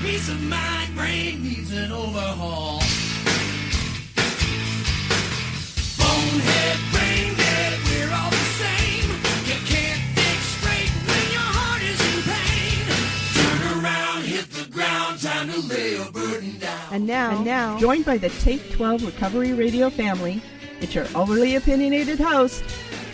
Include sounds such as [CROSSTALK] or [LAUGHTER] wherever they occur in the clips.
Peace of mind, brain needs an overhaul. Bonehead, brain dead, we're all the same. You can't think straight when your heart is in pain. Turn around, hit the ground, time to lay your burden down. And now, and now, joined by the Take 12 Recovery Radio family, it's your overly opinionated host,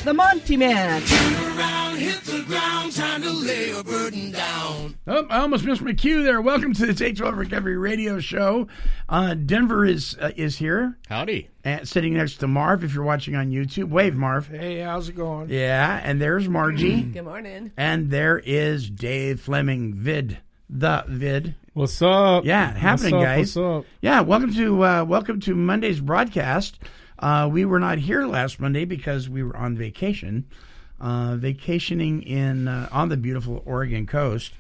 the Monty Man. Turn around, hit the ground, time to lay your burden down. Oh, I almost missed my cue there. Welcome to the Take 12 Recovery Radio Show. Uh, Denver is uh, is here, Howdy. and sitting next to Marv. If you're watching on YouTube, wave Marv. Hey, how's it going? Yeah, and there's Margie, [CLEARS THROAT] Good morning. and there is Dave Fleming, Vid, the Vid. What's up? Yeah, happening, what's up, guys. What's up? Yeah, welcome to uh, welcome to Monday's broadcast. Uh, we were not here last Monday because we were on vacation, uh, vacationing in uh, on the beautiful Oregon coast.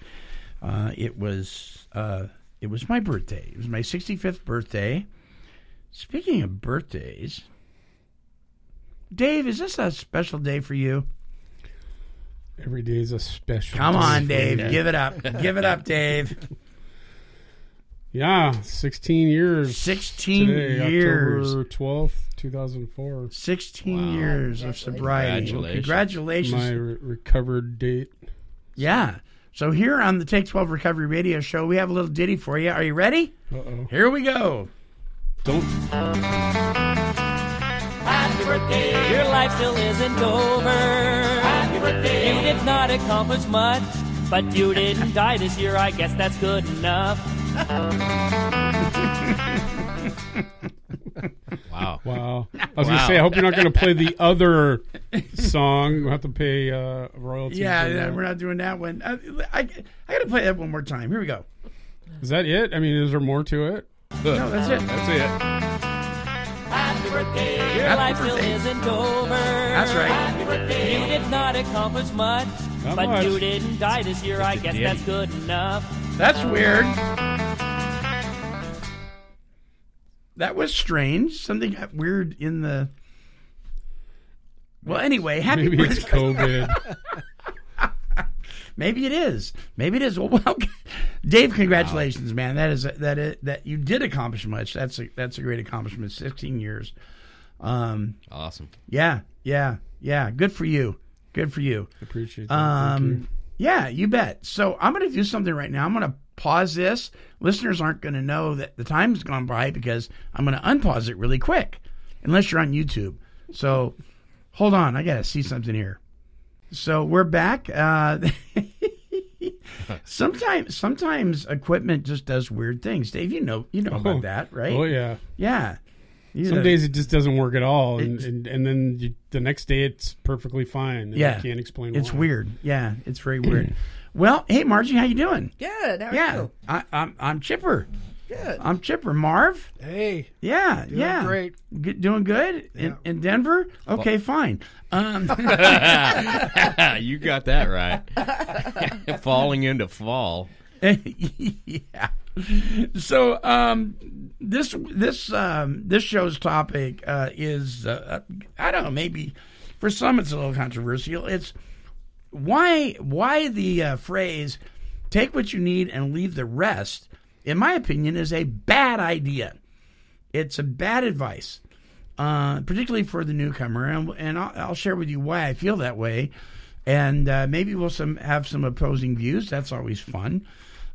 Uh, it was uh, it was my birthday. It was my 65th birthday. Speaking of birthdays, Dave, is this a special day for you? Every day is a special. Come on, Dave, give it up, give it up, [LAUGHS] Dave. Yeah, 16 years. 16 today, years. October 12th, 2004. 16 Wow. years of sobriety. Congratulations. Congratulations. My re- recovered date. Yeah. So here on the Take 12 Recovery Radio Show, we have a little ditty for you. Are you ready? Uh oh. Here we go. Don't. Happy birthday. Your life still isn't over. Happy birthday. You did not accomplish much, but you didn't die this year. I guess that's good enough. Wow. Wow. I was [LAUGHS] Wow. gonna say, I hope you're not gonna play the other song. We'll have to pay uh, royalties. Yeah, for yeah, we're not doing that one. I, I, I got to play that one more time. Here we go. Is that it? I mean, is there more to it? No, that's it. That's it. Happy birthday. Your Happy life birthday. still isn't over. That's right. Happy birthday. You did not accomplish much, Not but much. you didn't die this year. I guess ditty. that's good enough. That's weird. That was strange. Something got weird in the. Well, anyway, happy Maybe it's. COVID. [LAUGHS] Maybe it is. Maybe it is. Well, well Dave, congratulations, man. That is that is, that you did accomplish much. That's a that's a great accomplishment. Sixteen years. Um. Awesome. Yeah. Yeah. Yeah. Good for you. Good for you. Appreciate that. Thank you. Um. Yeah. You bet. So I'm going to do something right now. I'm going to pause this. Listeners aren't going to know that the time's gone by because I'm going to unpause it really quick, unless you're on YouTube. So hold on. I got to see something here. So we're back. Uh, [LAUGHS] sometimes, sometimes equipment just does weird things. Dave, you know, you know Oh. about that, right? Oh yeah. Yeah. You Some know- days it just doesn't work at all, and and, and then you, the next day it's perfectly fine. And Yeah. I can't explain. it's why. weird. Yeah, it's very weird. Well, hey Margie, how you doing? Good. How are Yeah, you? I, I'm I'm chipper. Good. I'm chipper. Marv. Hey, Yeah, doing yeah. great. Good, doing good in, Yeah. in Denver. Okay, fine. Um, [LAUGHS] you got that right. [LAUGHS] Falling into fall. [LAUGHS] yeah. So um, this this um, this show's topic uh, is uh, I don't know maybe for some it's a little controversial. It's why why the uh, phrase "take what you need and leave the rest," in my opinion, is a bad idea. It's a bad advice, uh, particularly for the newcomer, and, and I'll, I'll share with you why I feel that way, and uh, maybe we'll some have some opposing views. That's always fun.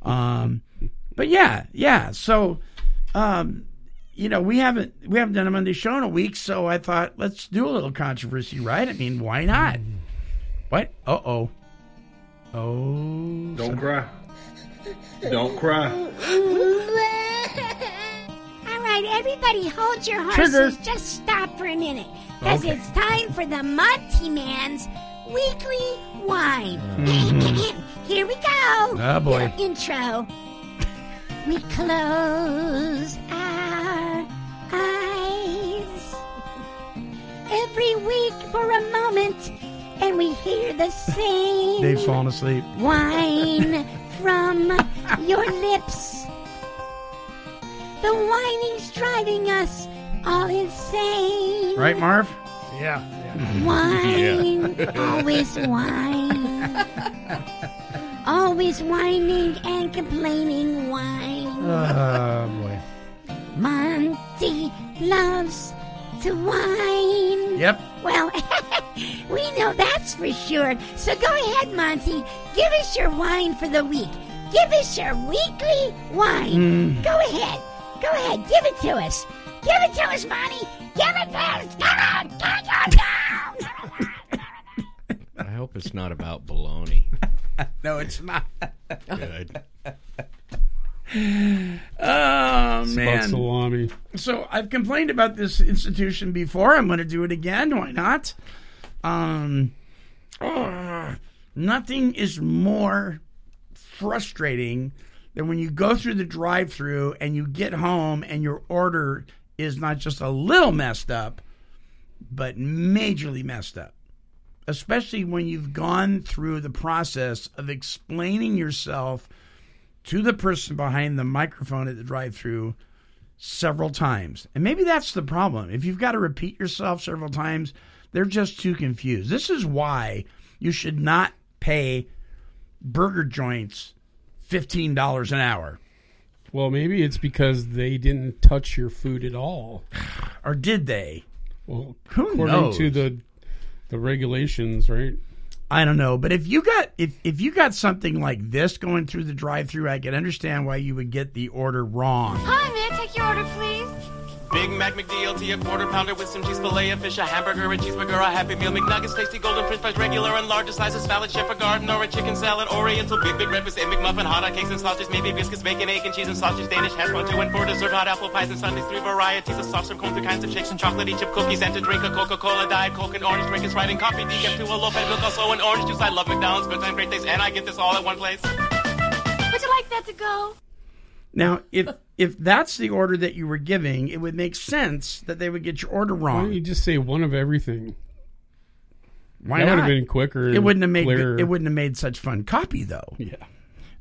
Um, but yeah, yeah. So, um, you know, we haven't we haven't done a Monday show in a week, so I thought let's do a little controversy, right? I mean, why not? What? Uh oh. Oh. Don't cry. Don't cry. All right, everybody hold your Trigger. horses. Just stop for a minute. Because Okay. it's time for the Monty Man's Weekly Whine. Mm-hmm. [LAUGHS] Here we go. Oh boy. intro. We close our eyes every week for a moment, and we hear the same Dave's falling asleep. whine [LAUGHS] from your lips. The whining's driving us all insane. Right, Marv? Yeah. Whine, [LAUGHS] always whine. [LAUGHS] Always whining and complaining, whine. Oh boy. Monty loves to whine. Yep. Well, [LAUGHS] we know that's for sure. So go ahead, Monty. Give us your whine for the week. Give us your weekly whine. Mm. Go ahead. Go ahead. Give it to us. Give it to us, Monty. Give it to us. Come on. Give it to us now. I hope it's not about baloney. [LAUGHS] No, it's not. Good. Oh man. salami. So I've complained about this institution before. I'm going to do it again. Why not? Um, ugh, [SIGHS] nothing is more frustrating than when you go through the drive-through and you get home and your order is not just a little messed up, but majorly messed up. Especially when you've gone through the process of explaining yourself to the person behind the microphone at the drive-through several times. And maybe that's the problem. If you've got to repeat yourself several times, they're just too confused. This is why you should not pay burger joints $15 an hour. Well, maybe it's because they didn't touch your food at all. [SIGHS] Or did they? Well, Who according knows? to the the regulations, right? I don't know, but if you got if if you got something like this going through the drive-through, I can understand why you would get the order wrong. Hi, may I take your order, please? Big Mac McDLT, a quarter pounder with some cheese fillet, a fish, a hamburger, a cheeseburger, a Happy Meal, McNuggets, tasty golden french fries, regular and larger sizes, salad, chef, a garden, or a chicken salad, oriental, big, big breakfast, a McMuffin, hot dog cakes and sausages, maybe biscuits, bacon, egg and cheese and sausage, Danish hash brown, two and four dessert, hot apple pies and sundaes, three varieties of soft serve cones, three kinds of shakes and chocolatey chip cookies, and to drink a Coca-Cola, Diet Coke, and orange drink is right, and coffee, decaf, two, a low fat milk, also an orange juice. I love McDonald's, good time, great days, and I get this all at one place. Would you like that to go? Now, if if that's the order that you were giving, it would make sense that they would get your order wrong. Why don't you just say one of everything? Why that not? would have been quicker. it wouldn't have made clearer. it wouldn't have made such fun copy though. Yeah.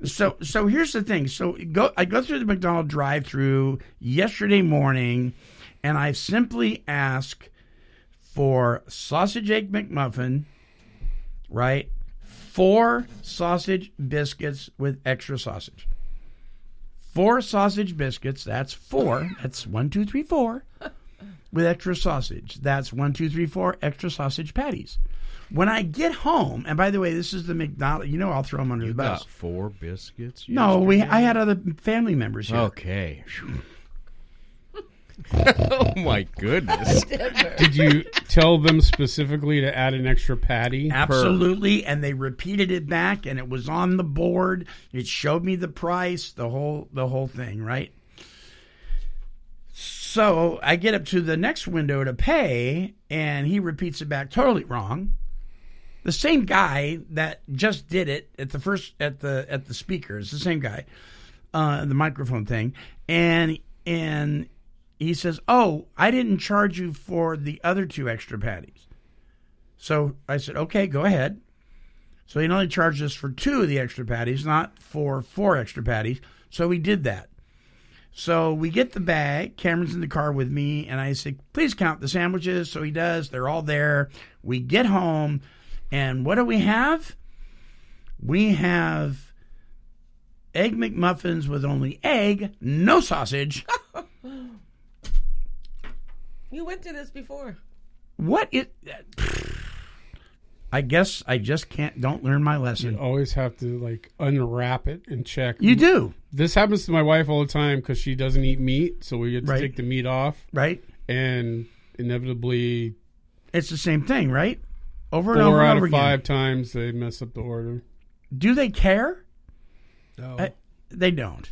So so here's the thing. So go I go through the McDonald drive-through yesterday morning, and I simply ask for sausage egg McMuffin, right? Four sausage biscuits with extra sausage. Four sausage biscuits. That's four. That's one, two, three, four. With extra sausage. That's one, two, three, four extra sausage patties. When I get home, and by the way, this is the McDonald. You know, I'll throw them under You the bus. got four biscuits? No, we. I had other family members here. Okay. [LAUGHS] oh my goodness. [LAUGHS] Did you tell them specifically to add an extra patty? Absolutely, and they repeated it back, and it was on the board. It showed me the price, the whole, the whole thing, right? So I get up to the next window to pay, and he repeats it back totally wrong. The same guy that just did it at the first at the at the speaker is the same guy, uh, the microphone thing, and and he says, "Oh, I didn't charge you for the other two extra patties." So I said, okay, go ahead. So he only charged us for two of the extra patties, not for four extra patties. So we did that. So we get the bag. Cameron's in the car with me, and I say, please count the sandwiches. So he does. They're all there. We get home, and what do we have? We have egg McMuffins with only egg, no sausage. [LAUGHS] You went through this before. What it? I guess I just can't. Don't learn my lesson. You always have to like unwrap it and check. You do. This happens to my wife all the time because she doesn't eat meat, so we get to Right. take the meat off, right? And inevitably, It's the same thing, right? Over and over and out over of again. five times they mess up the order. Do they care? No. I- they don't.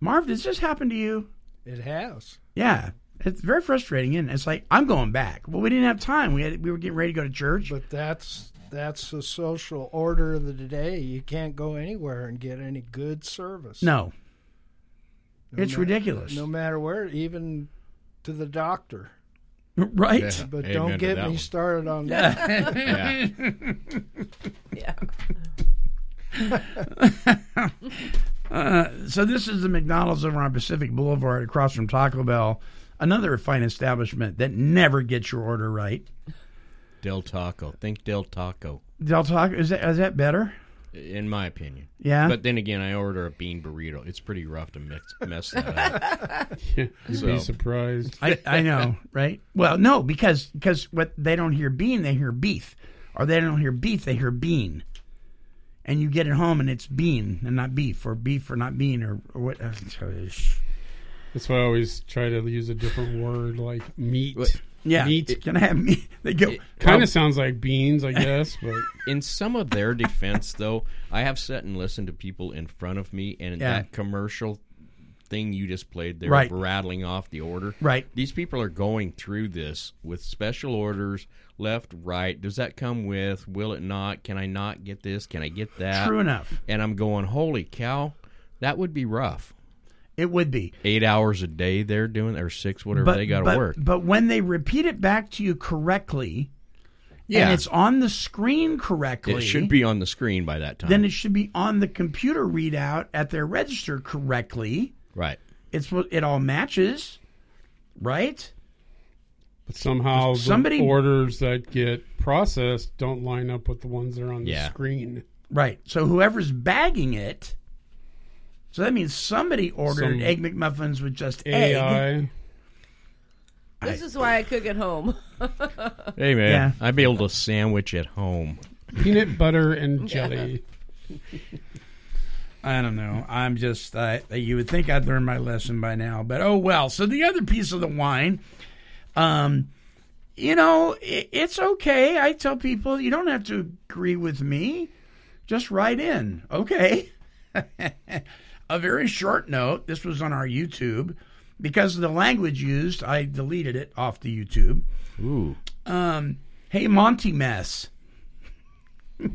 Marv, does this happen to you? It has. Yeah, it's very frustrating, and it's like I'm going back. Well, we didn't have time. We had we were getting ready to go to church. But that's that's the social order of the day. You can't go anywhere and get any good service. No. No It's ma- ridiculous. No matter where, even to the doctor. Right? Yeah. But Amen don't get me one. started on Yeah. that. [LAUGHS] Yeah. [LAUGHS] Uh, so this is the McDonald's over on Pacific Boulevard across from Taco Bell, another fine establishment that never gets your order right. Del Taco. Think Del Taco. Del Taco is that is that better? In my opinion. Yeah? But then again, I order a bean burrito. It's pretty rough to mix, mess that up. [LAUGHS] You'd So- be surprised. I, I know, right? Well, no, because because what they don't hear bean, they hear beef, or they don't hear beef, they hear bean, and you get it home and it's bean and not beef, or beef or not bean, or, or what? Uh, That's why I always try to use a different word like meat. Yeah, meat. can I have meat? [LAUGHS] They go Kind well- of sounds like beans, I [LAUGHS] guess, but In some of their defense, though, I have sat and listened to people in front of me, and Yeah. that commercial thing you just played, they're Right. rattling off the order. Right. These people are going through this with special orders, left, right. Does that come with? Will it not? Can I not get this? Can I get that? True enough. And I'm going, holy cow, that would be rough. It would be. Eight hours a day they're doing, or six, whatever but, they got to work. But when they repeat it back to you correctly, Yeah. and it's on the screen correctly, It should be on the screen by that time. Then it should be on the computer readout at their register correctly. right. It's what it all matches, right? but somehow Somebody- orders that get processed don't line up with the ones that are on the Yeah. screen. Right. So whoever's bagging it, so that means somebody ordered Some egg McMuffins with just egg. AI. This is why I cook at home. [LAUGHS] Hey man, Yeah. I'd be able to sandwich at home. Peanut butter and [LAUGHS] jelly. I don't know. I'm just, uh, you would think I'd learned my lesson by now, but oh well. So the other piece of the whine, um, you know, i it's okay. I tell people you don't have to agree with me. Just write in. Okay. [LAUGHS] A very short note. This was on our YouTube. Because of the language used, I deleted it off the YouTube. Ooh. Um, hey, Monty Mess. [LAUGHS]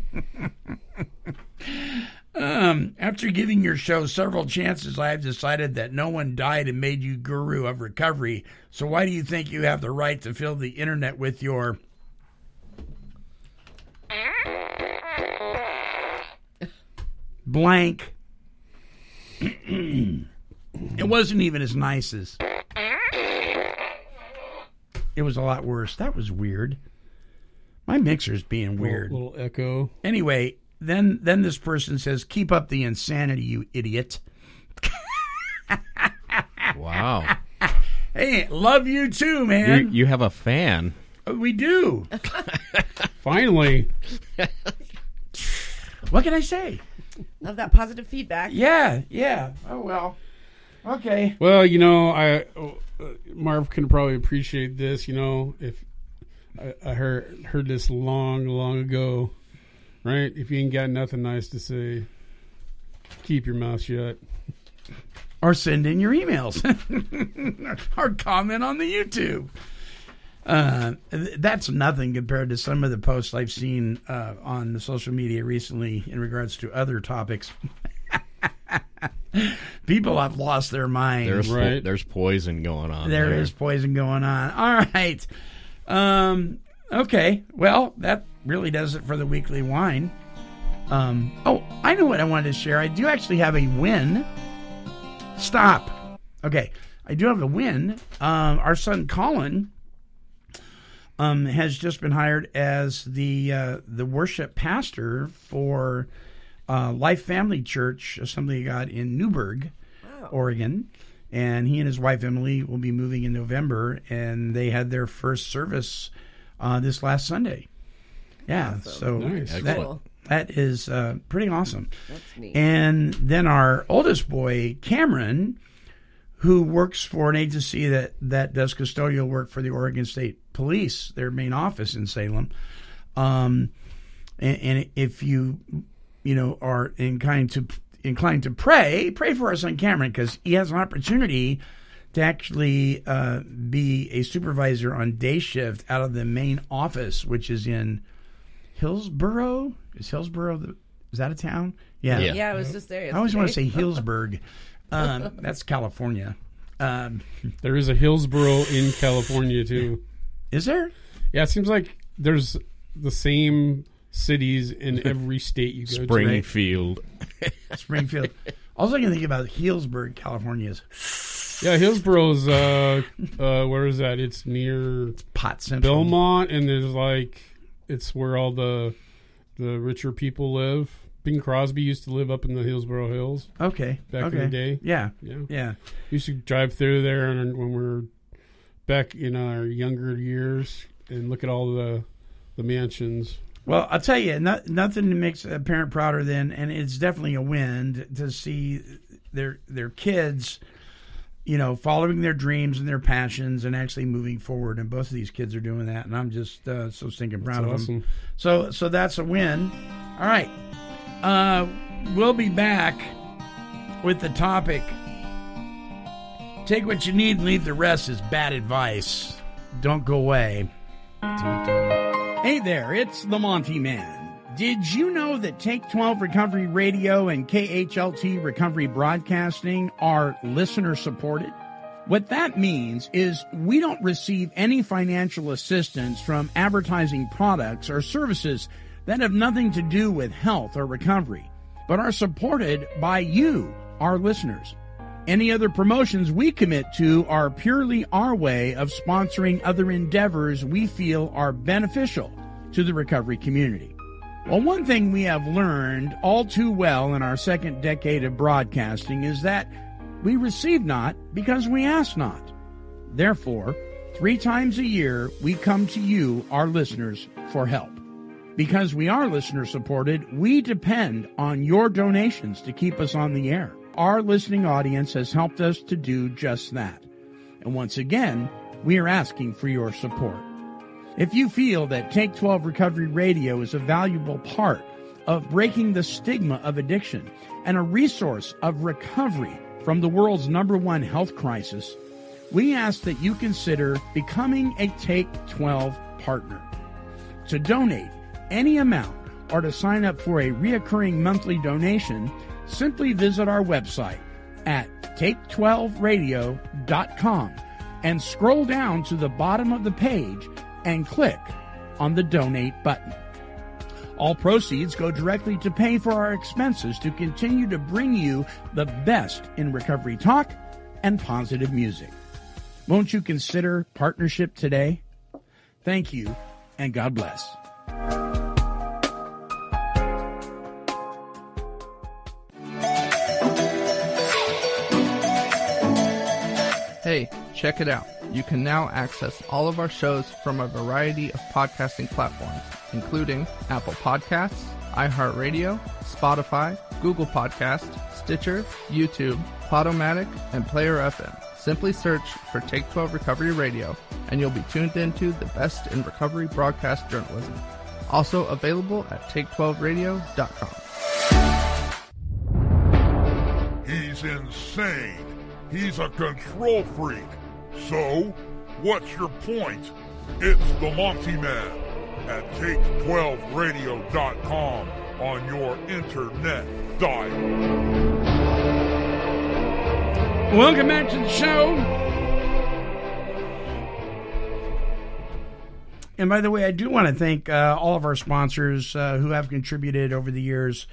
um, after giving your show several chances, I have decided that no one died and made you guru of recovery. So why do you think you have the right to fill the internet with your blank? It wasn't even as nice as. It was a lot worse. That was weird. My mixer's being weird. Little, little echo. Anyway, then then this person says, "Keep up the insanity, you idiot." Wow. Hey, love you too, you man. you have a fan. Uh, we do. [LAUGHS] Finally, What can I say? Love that positive feedback. Yeah, yeah. Oh well. Okay. well, you know, I uh, Marv can probably appreciate this. You know, if I, I heard heard this long, long ago, right? If you ain't got nothing nice to say, keep your mouth shut. Or send in your emails, [LAUGHS] or comment on the YouTube. Uh, that's nothing compared to some of the posts I've seen uh, on the social media recently in regards to other topics. [LAUGHS] People have lost their minds. There's Right. there's poison going on. There is poison going on. All right. Um, okay. Well, that really does it for the weekly whine. Um, oh, I know what I wanted to share. I do actually have a win. Stop. Okay. I do have a win. Um, our son Colin um, has just been hired as the uh, the worship pastor for uh, Life Family Church Assembly of God in Newberg, Oregon. And he and his wife Emily will be moving in November, and they had their first service uh, this last Sunday. Yeah, so Nice. that, Cool. that is uh, pretty awesome. That's neat. And then our oldest boy, Cameron, who works for an agency that, that does custodial work for the Oregon State Police, their main office in Salem. Um, and, and if you, you know, are inclined to inclined to pray, pray for our son Cameron because he has an opportunity to actually uh, be a supervisor on day shift out of the main office, which is in Hillsboro. Is Hillsboro the, is that a town? Yeah. Yeah. Yeah, I was just there. I always want to say. Hillsburg. [LAUGHS] Um, that's California. Um, [LAUGHS] There is a Hillsboro in California too. is there? Yeah, it seems like there's the same cities in [LAUGHS] every state you go to. Springfield. [LAUGHS] Springfield. Also, I can think about Healdsburg, California is Yeah, Hillsboro's uh uh where is that? It's near pot central. Belmont and there's like it's where all the the richer people live. Bing Crosby used to live up in the Hillsborough Hills Okay. back okay. in the day. Yeah. Yeah. Yeah. used to drive through there and when we were back in our younger years and look at all the the mansions. Well, I'll tell you, not, nothing makes a parent prouder than, and it's definitely a win to see their their kids, you know, following their dreams and their passions and actually moving forward. And both of these kids are doing that, and I'm just uh, so stinking proud That's of them. So, so that's a win. All right, uh, we'll be back with the topic. Take what you need and leave the rest is bad advice. Don't go away. Hey there, it's the Monty Man. Did you know that Take 12 Recovery Radio and KHLT Recovery Broadcasting are listener supported? What that means is we don't receive any financial assistance from advertising products or services that have nothing to do with health or recovery, but are supported by you, our listeners. Any other promotions we commit to are purely our way of sponsoring other endeavors we feel are beneficial to the recovery community. Well, one thing we have learned all too well in our second decade of broadcasting is that we receive not because we ask not. Therefore, three times a year we come to you, our listeners, for help. Because we are listener supported, we depend on your donations to keep us on the air. Our listening audience has helped us to do just that. And once again, we are asking for your support. If you feel that Take 12 Recovery Radio is a valuable part of breaking the stigma of addiction and a resource of recovery from the world's number one health crisis, we ask that you consider becoming a Take 12 partner. To donate any amount or to sign up for a reoccurring monthly donation, simply visit our website at take12radio.com and scroll down to the bottom of the page and click on the donate button. All proceeds go directly to pay for our expenses to continue to bring you the best in recovery talk and positive music. Won't you consider partnership today? Thank you and God bless. Hey, check it out. You can now access all of our shows from a variety of podcasting platforms, including Apple Podcasts, iHeartRadio, Spotify, Google Podcast, Stitcher, YouTube, Podomatic, and Player FM. Simply search for Take 12 Recovery Radio, and you'll be tuned into the best in recovery broadcast journalism. Also available at take12radio.com. He's insane. He's a control freak. So, what's your point? It's the Monty Man at take12radio.com on your internet dial. Welcome back to the show. And by the way, I do want to thank uh, all of our sponsors uh, who have contributed over the years,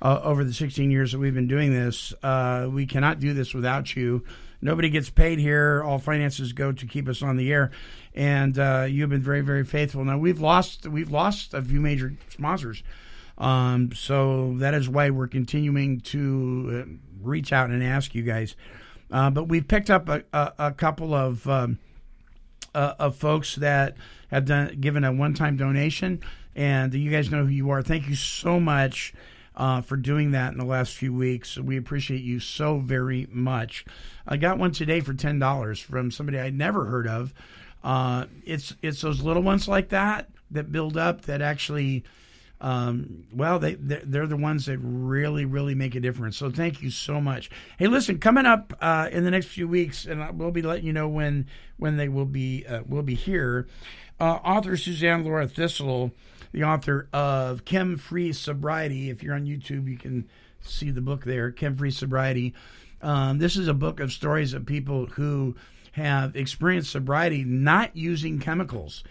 uh, over the 16 years that we've been doing this. Uh, we cannot do this without you. Nobody gets paid here. All finances go to keep us on the air, and uh, you've been very, very faithful. Now we've lost we've lost a few major sponsors, um, so that is why we're continuing to uh, reach out and ask you guys. Uh, but we've picked up a, a, a couple of um, uh, of folks that have done given a one time donation, and you guys know who you are. Thank you so much uh, for doing that in the last few weeks. We appreciate you so very much. I got one today for ten dollars from somebody I'd never heard of. Uh, it's it's those little ones like that that build up that actually um, well, they they're, the ones that really really make a difference. So thank you so much. Hey, listen, coming up uh, in the next few weeks, and we'll be letting you know when when they will be uh, will be here. Uh, author Suzanne Laura Thistle the author of Chem Free Sobriety. If you're on YouTube, you can see the book there, Chem Free Sobriety. Um, this is a book of stories of people who have experienced sobriety not using chemicals,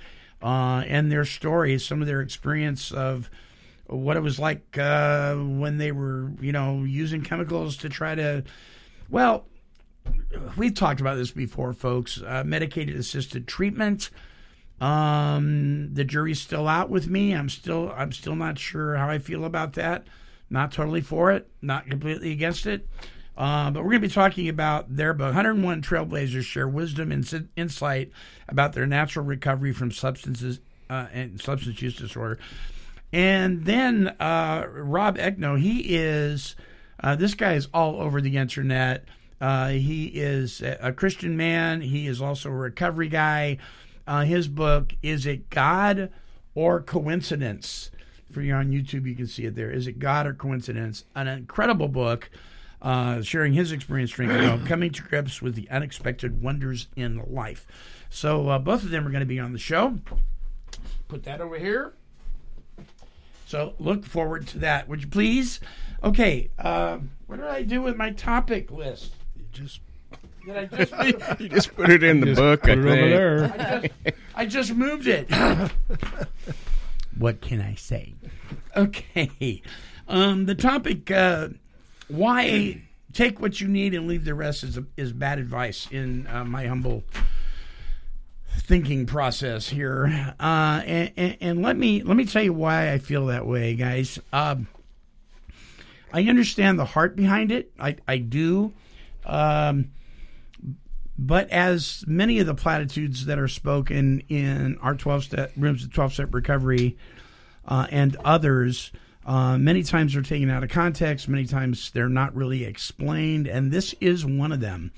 uh, and their stories, some of their experience of what it was like uh, when they were, you know, using chemicals to try to, well, we've talked about this before, folks. Uh, medicated assisted treatment. Um, the jury's still out with me. I'm still, I'm still not sure how I feel about that. Not totally for it. Not completely against it. Uh, but we're going to be talking about their book. 101 Trailblazers share wisdom and insight about their natural recovery from substances uh, and substance use disorder. And then uh, Rob Eckno, he is, uh, this guy is all over the internet. Uh, he is a Christian man. He is also a recovery guy. Uh, his book, Is It God or Coincidence? For you're on YouTube, you can see it there. Is It God or Coincidence? An incredible book. Uh, sharing his experience drinking, you know, coming to grips with the unexpected wonders in life. So uh, both of them are going to be on the show. Put that over here. So look forward to that. Would you please? Okay. Uh, what did I do with my topic list? You just did I just You [LAUGHS] just put it in the Just book. put I it over think. there. I just, I just moved it. [LAUGHS] what can I say? Okay. Um, the topic uh, why take what you need and leave the rest is, is bad advice in uh, my humble thinking process here. Uh, and, and, and let me let me tell you why I feel that way, guys. Um, I understand the heart behind it. I, I do. Um, but as many of the platitudes that are spoken in our 12 step rooms of 12 step recovery uh, and others, uh, many times they're taken out of context. Many times they're not really explained. And this is one of them.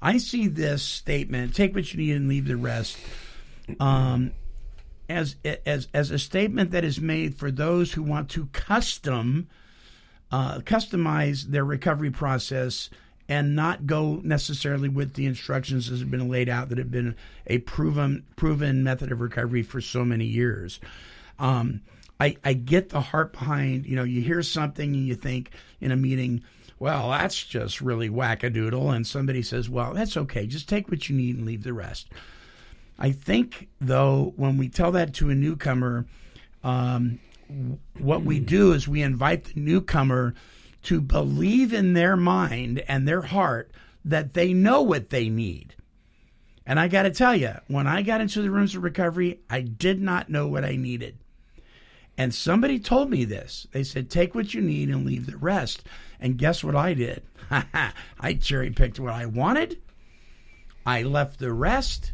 I see this statement take what you need and leave the rest um, as, as, as a statement that is made for those who want to custom uh, customize their recovery process and not go necessarily with the instructions that have been laid out that have been a proven proven method of recovery for so many years. Um, I, I get the heart behind, you know, you hear something and you think in a meeting, well, that's just really wackadoodle. And somebody says, well, that's okay. Just take what you need and leave the rest. I think, though, when we tell that to a newcomer, um, what we do is we invite the newcomer to believe in their mind and their heart that they know what they need. And I got to tell you, when I got into the rooms of recovery, I did not know what I needed. And somebody told me this. They said, take what you need and leave the rest. And guess what I did? [LAUGHS] I cherry picked what I wanted. I left the rest,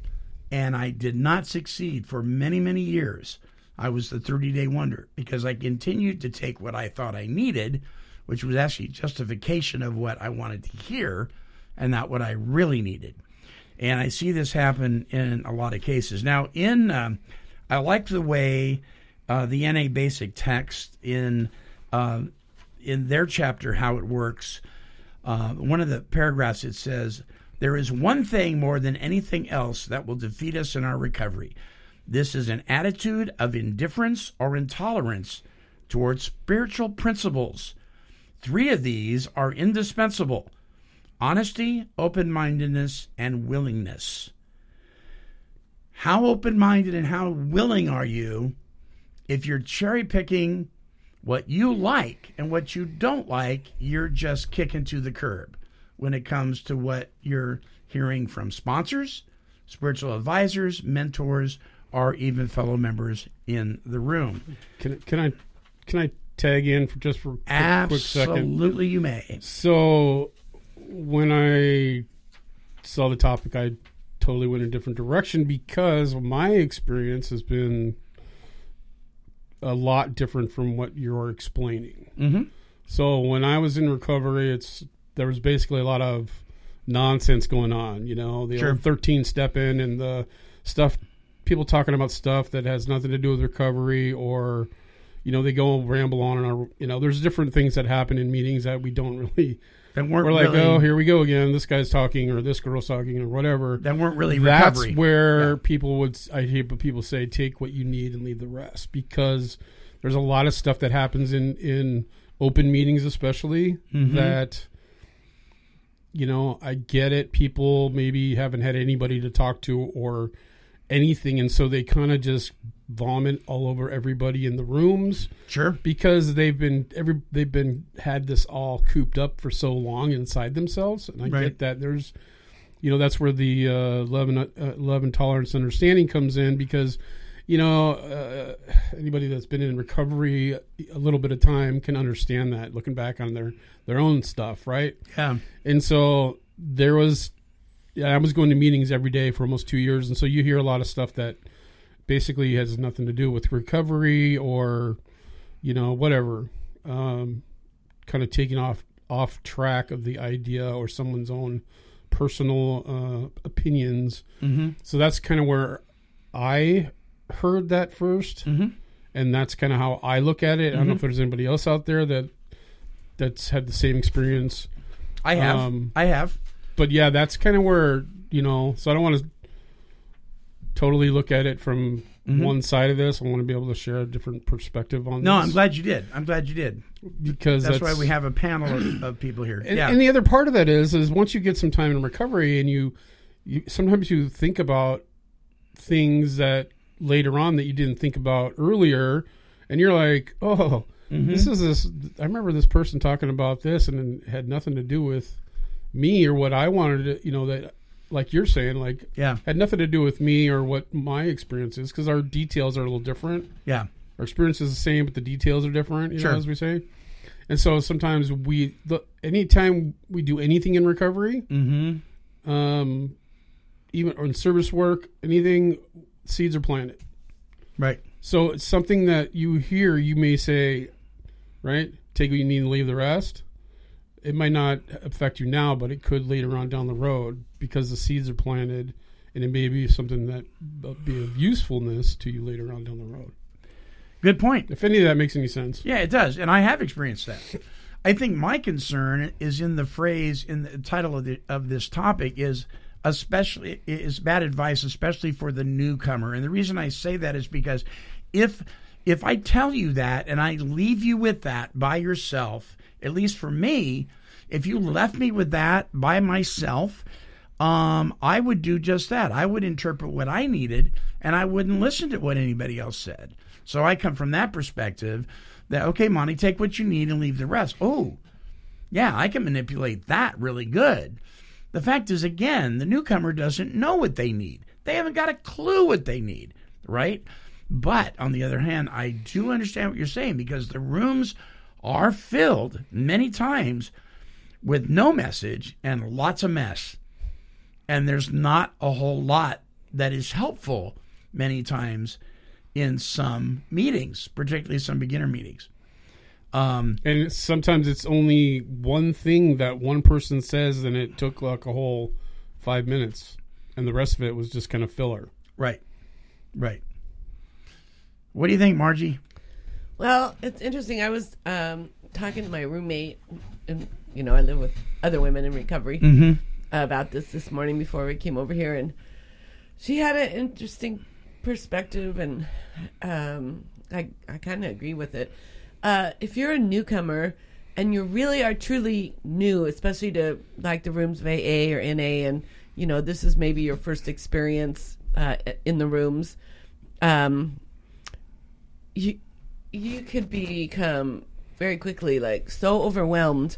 and I did not succeed for many, many years. I was the 30 day wonder because I continued to take what I thought I needed, which was actually justification of what I wanted to hear and not what I really needed. And I see this happen in a lot of cases. Now, in um, I like the way uh, the NA Basic text in uh, in their chapter how it works. Uh, one of the paragraphs it says there is one thing more than anything else that will defeat us in our recovery. This is an attitude of indifference or intolerance towards spiritual principles. Three of these are indispensable honesty, open mindedness, and willingness. How open minded and how willing are you if you're cherry picking what you like and what you don't like? You're just kicking to the curb when it comes to what you're hearing from sponsors, spiritual advisors, mentors, or even fellow members in the room. Can can I can I tag in for just for a quick, second? Absolutely, you may. So when I saw the topic, I totally went a different direction because my experience has been a lot different from what you're explaining. Mm-hmm. So when I was in recovery, it's there was basically a lot of nonsense going on. You know, the Sure. thirteen step in and the stuff, people talking about stuff that has nothing to do with recovery or you know they go ramble on and on. You know, there's different things that happen in meetings that we don't [LAUGHS] really. That weren't we're like, really- oh, here we go again. This guy's talking, or this girl's talking, or whatever. That weren't really That's recovery. where people would. I hear people say, take what you need and leave the rest, because there's a lot of stuff that happens in in open meetings, especially Mhm. that you know, I get it. People maybe haven't had anybody to talk to or anything, and so they kind of just vomit all over everybody in the rooms. Sure, because they've been every they've been had this all cooped up for so long inside themselves, and I Right. get that. There's, you know, that's where the uh, love and uh, love and tolerance, understanding comes in because. You know, uh, anybody that's been in recovery a little bit of time can understand that. Looking back on their their own stuff, right? Yeah. And so there was, yeah, I was going to meetings every day for almost two years, and so you hear a lot of stuff that basically has nothing to do with recovery or, you know, whatever, um, kind of taking off off track of the idea or someone's own personal uh, opinions. Mhm. So that's kind of where I heard that 1st Mhm. and that's kind of how I look at it. I don't know Mhm. if there's anybody else out there that that's had the same experience. I have. I have. But yeah, that's kind of where you know. So I don't want to totally look at it from Mhm. one side of this. I want to be able to share a different perspective on. This. No, this. I'm glad you did. I'm glad you did because that's, that's, why we have a panel of, of people here. And, yeah. and the other part of that is, is once you get some time in recovery, and you, you sometimes you think about things that later on that you didn't think about earlier, and you're like, oh, Mhm. this is this. I remember this person talking about this, and it had nothing to do with me or what I wanted to, you know, that like you're saying, like Yeah. had nothing to do with me or what my experience is, because our details are a little different. Yeah. our experience is the same, but the details are different. You Sure. know, as we say. And so sometimes we, the, anytime we do anything in recovery, mm-hmm. um, even or in service work, anything, seeds are planted. Right. So it's something that you hear, you may say, right, take what you need and leave the rest. It might not affect you now, but it could later on down the road because the seeds are planted, and it may be something that uh, be of usefulness to you later on down the road. Good point. If any of that makes any sense. Yeah, it does, and I have experienced that. I think my concern is in the phrase in the title of the of this topic is especially is bad advice, especially for the newcomer. And the reason I say that is because if if I tell you that and I leave you with that by yourself, at least for me, if you left me with that by myself, um, I would do just that. I would interpret what I needed, and I wouldn't listen to what anybody else said. So I come from that perspective that okay, Monty, take what you need and leave the rest. Oh, yeah, I can manipulate that really good. The fact is, again, the newcomer doesn't know what they need. They haven't got a clue what they need, right? But on the other hand, I do understand what you're saying because the rooms are filled many times with no message and lots of mess. And there's not a whole lot that is helpful many times in some meetings, particularly some beginner meetings. Um, and sometimes it's only one thing that one person says, and it took like a whole five minutes, and the rest of it was just kind of filler. Right, right. What do you think, Margie? Well, it's interesting. I was um, talking to my roommate, and you know, I live with other women in recovery Mhm. about this this morning before we came over here, and she had an interesting perspective, and um, I I kind of agree with it. Uh, if you're a newcomer and you really are truly new, especially to like the rooms of AA or NA, and you know this is maybe your first experience uh, in the rooms, um, you you could become very quickly like so overwhelmed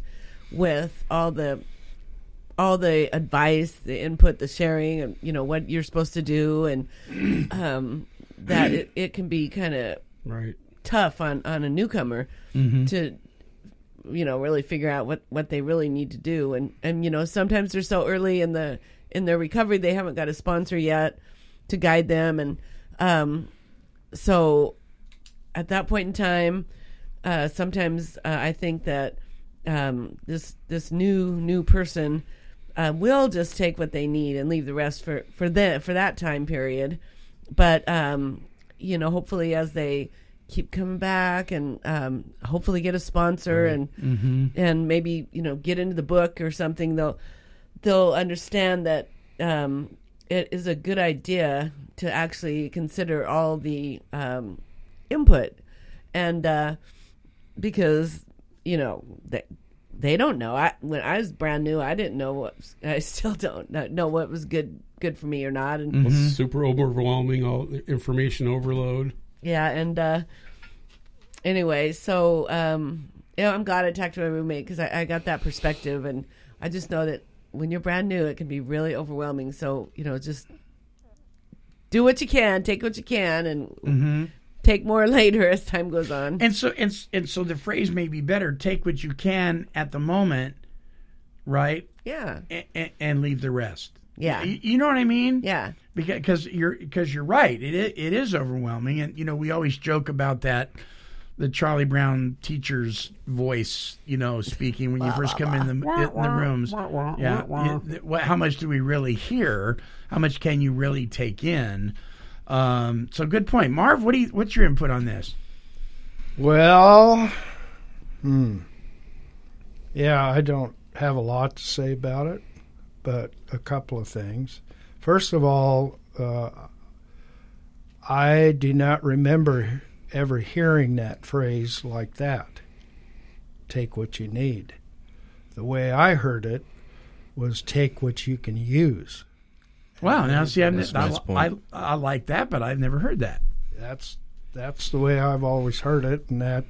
with all the all the advice, the input, the sharing, and you know what you're supposed to do, and [CLEARS THROAT] um, that it, it can be kind of right. tough on on a newcomer Mhm. to you know really figure out what what they really need to do, and and you know sometimes they're so early in the in their recovery they haven't got a sponsor yet to guide them, and um, so at that point in time, uh, sometimes uh, I think that um, this this new new person uh, will just take what they need and leave the rest for for the for that time period. But um, you know, hopefully, as they keep coming back and um, hopefully get a sponsor and Mhm. and maybe you know get into the book or something. They'll they'll understand that um, it is a good idea to actually consider all the um, input and uh, because you know they they don't know. I when I was brand new, I didn't know what I still don't know- what was good good for me or not. And Well, super overwhelming, all the information overload. yeah, and uh, anyway, so um, you know, I'm glad I talked to my roommate because I, I got that perspective, and I just know that when you're brand new, it can be really overwhelming. So you know, just do what you can, take what you can, and Mhm. Take more [LAUGHS] later as time goes on. And so and, and so the phrase may be better: take what you can at the moment, right? Yeah. And, and leave the rest. Yeah. Y- you know what I mean? Yeah. Because you're because you're right. It it is overwhelming, and you know we always joke about that. The Charlie Brown teacher's voice, you know, speaking when you first come in the, [LAUGHS] in the rooms. Yeah, you- how much do we really hear? How much can you really take in? Um, so, good point, Marv. What do you? What's your input on this? Well, hmm. Yeah, I don't have a lot to say about it, but a couple of things. First of all, uh, I do not remember ever hearing that phrase like that. Take what you need. The way I heard it was take what you can use. Wow. Now, see, I've, That's I, I. I like that, but I've never heard that. That's that's the way I've always heard it, and that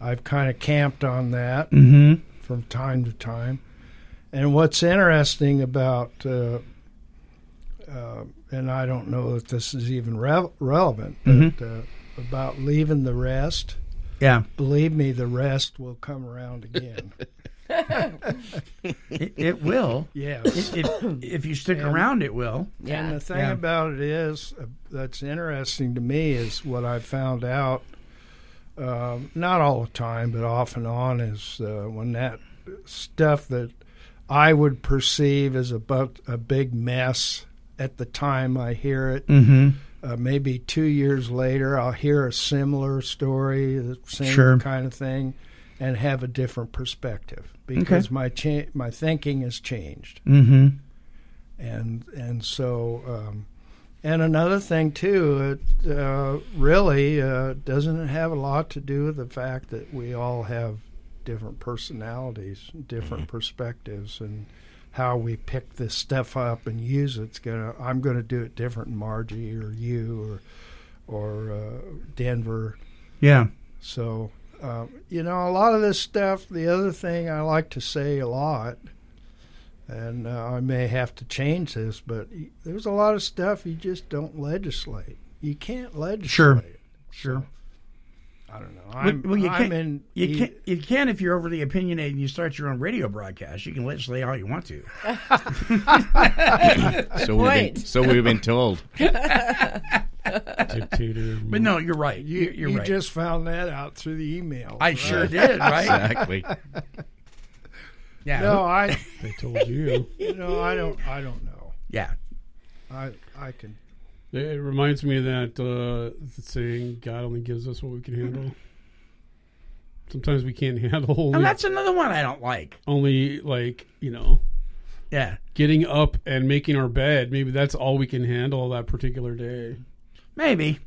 I've kind of camped on that Mhm. from time to time. And what's interesting about, uh, uh, and I don't know if this is even re- relevant, but Mhm. uh, about leaving the rest. Yeah. Believe me, the rest will come around again. [LAUGHS] [LAUGHS] It, it will. Yes. If, if, if you stick And- around, it will. And the thing Yeah. about it is, uh, that's interesting to me is what I found out, um, not all the time, but off and on, is uh, when that stuff that I would perceive as about a big mess at the time I hear it. Mhm. Uh, maybe two years later, I'll hear a similar story, the same Sure. kind of thing, and have a different perspective because my cha- my thinking has changed Mm-hmm. and and so um, and another thing too, it uh, really uh, doesn't have a lot to do with the fact that we all have different personalities, different perspectives, and how we pick this stuff up and use it. It's gonna I'm gonna do it different, than Margie or you or or uh, Denver. Yeah. So um, you know, a lot of this stuff. The other thing I like to say a lot and uh, I may have to change this, but there's a lot of stuff you just don't legislate. You can't legislate. Sure. Sure. I don't know. Well- I'm, well, you I'm can, in. you can you can if you're overly opinionated and you start your own radio broadcast. You can legislate all you want to. [LAUGHS] So we've been, so we've been told. But no, you're right. You, You, you're you right. just found that out through the email. I sure did, right? Exactly. [LAUGHS] Yeah. No, I. [LAUGHS] They told you. You know, I don't. I don't know. Yeah. I. I can. It reminds me of that uh, saying, "God only gives us what we can handle." Sometimes we can't [LAUGHS] handle. Only, And that's another one I don't like. only like you know, Yeah. getting up and making our bed. Maybe that's all we can handle that particular day. Maybe.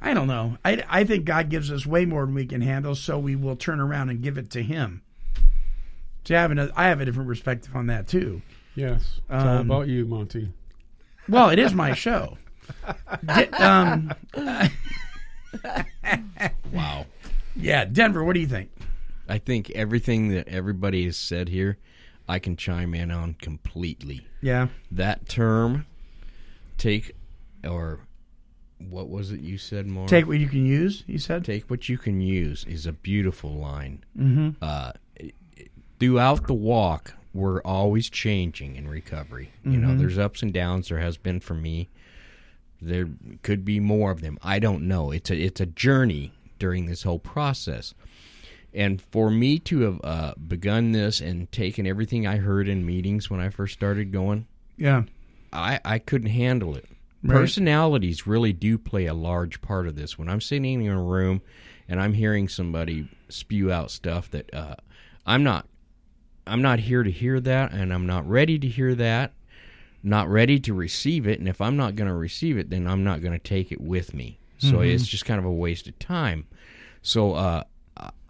I don't know. I, I think God gives us way more than we can handle, so we will turn around and give it to Him. See, I have, an, I have a different perspective on that, too. Yes, it's all Um, about you, Monty. Well, it is my show. Um, Wow. yeah, Denver, what do you think? I think everything that everybody has said here, I can chime in on completely. Yeah. That term, take, or what was it you said, more? Take what you can use, You said. Take what you can use is a beautiful line. Mhm. Uh, throughout the walk, we're always changing in recovery. You know, Mhm. there's ups and downs. There has been for me. There could be more of them. I don't know. It's a it's a journey during this whole process. And for me to have uh, begun this and taken everything I heard in meetings when I first started going, Yeah. I, I couldn't handle it. Right. Personalities really do play a large part of this. When I'm sitting in a room and I'm hearing somebody spew out stuff that uh, I'm not, I'm not here to hear that, and I'm not ready to hear that, not ready to receive it. And if I'm not going to receive it, then I'm not going to take it with me. So Mhm. it's just kind of a waste of time. So uh,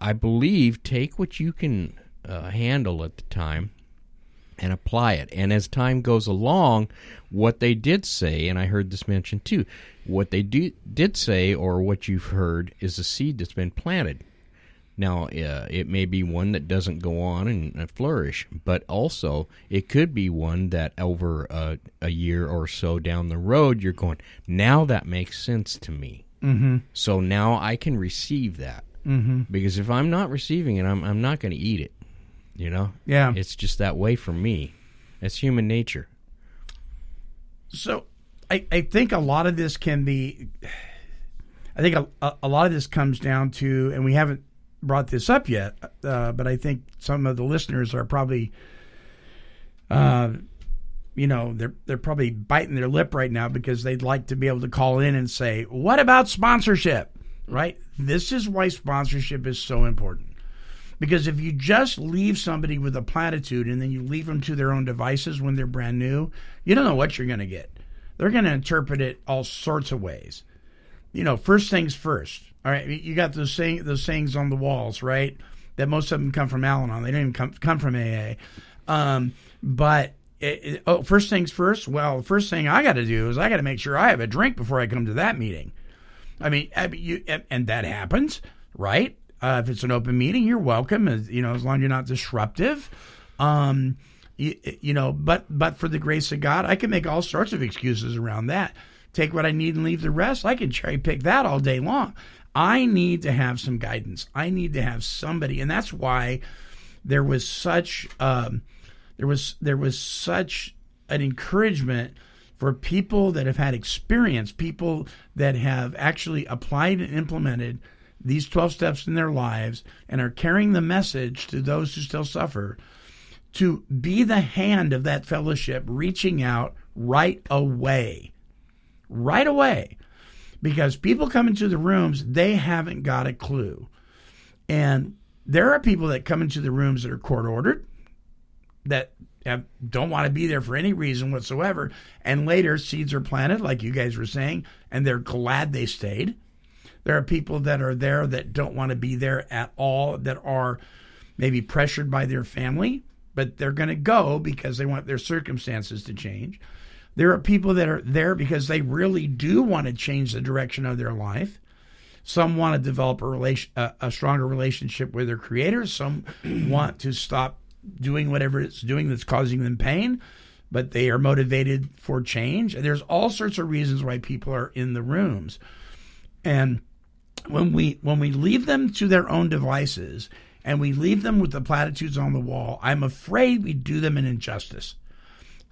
I believe take what you can uh, handle at the time and apply it. And as time goes along, what they did say, and I heard this mentioned too, what they do, did say, or what you've heard, is a seed that's been planted. Now, uh, it may be one that doesn't go on and, and flourish, but also it could be one that over a, a year or so down the road, you're going, now that makes sense to me. Mhm. So now I can receive that. Mhm. Because if I'm not receiving it, I'm, I'm not going to eat it. You know? Yeah. It's just that way for me. It's human nature. So I, I think a lot of this can be, I think a, a lot of this comes down to, and we haven't brought this up yet, uh, but I think some of the listeners are probably, uh, you know, they're they're probably biting their lip right now because they'd like to be able to call in and say, "What about sponsorship?" Right? This is why sponsorship is so important. Because if you just leave somebody with a platitude and then you leave them to their own devices when they're brand new, you don't know what you're going to get. They're going to interpret it all sorts of ways. You know, first things first. All right, you got those saying sayings on the walls, right? That most of them come from Al-Anon. They didn't even come come from AA. Um, but it, it- oh, first things first. Well, the first thing I got to do is I got to make sure I have a drink before I come to that meeting. I mean, I you, and- and that happens, right? Uh, if it's an open meeting, you're welcome. As you know, as long as you're not disruptive. Um, you, you know, but but for the grace of God, I can make all sorts of excuses around that. Take what I need and leave the rest. I can cherry pick that all day long. I need to have some guidance. I need to have somebody, and that's why there was such um, there was there was such an encouragement for people that have had experience, people that have actually applied and implemented these 12 steps in their lives and are carrying the message to those who still suffer to be the hand of that fellowship reaching out right away. Right away. Because people come into the rooms, they haven't got a clue. And there are people that come into the rooms that are court ordered, that have, don't want to be there for any reason whatsoever. And later, seeds are planted, like you guys were saying, and they're glad they stayed. There are people that are there that don't want to be there at all, that are maybe pressured by their family, but they're going to go because they want their circumstances to change. There are people that are there because they really do want to change the direction of their life. Some want to develop a relation, a, a stronger relationship with their creator. Some [CLEARS THROAT] want to stop doing whatever it's doing that's causing them pain, but they are motivated for change. And there's all sorts of reasons why people are in the rooms. And when we when we leave them to their own devices and we leave them with the platitudes on the wall, I'm afraid we do them an injustice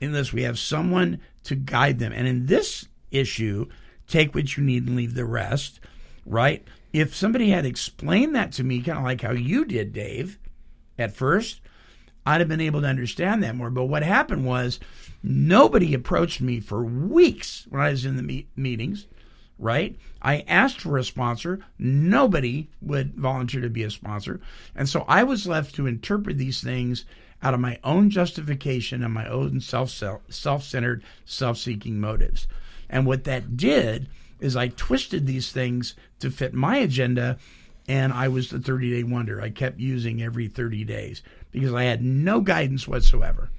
unless we have someone to guide them. And in this issue, take what you need and leave the rest, right? If somebody had explained that to me, kind of like how you did, Dave, at first, I'd have been able to understand that more. But what happened was nobody approached me for weeks when I was in the meet- meetings, right? I asked for a sponsor. Nobody would volunteer to be a sponsor. And so I was left to interpret these things out of my own justification and my own self self-centered, self-seeking motives. And what that did is I twisted these things to fit my agenda and I was the 30 day wonder. I kept using every 30 days because I had no guidance whatsoever.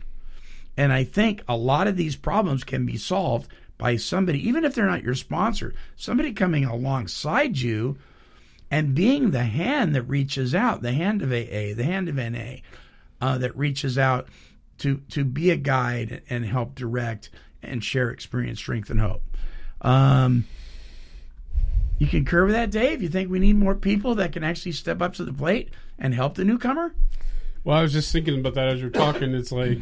And I think a lot of these problems can be solved by somebody, even if they're not your sponsor, somebody coming alongside you and being the hand that reaches out, the hand of AA, the hand of NA, uh, that reaches out to to be a guide and help direct and share experience, strength, and hope. Um, you concur with that, Dave? You think we need more people that can actually step up to the plate and help the newcomer? Well, I was just thinking about that as you're talking. It's like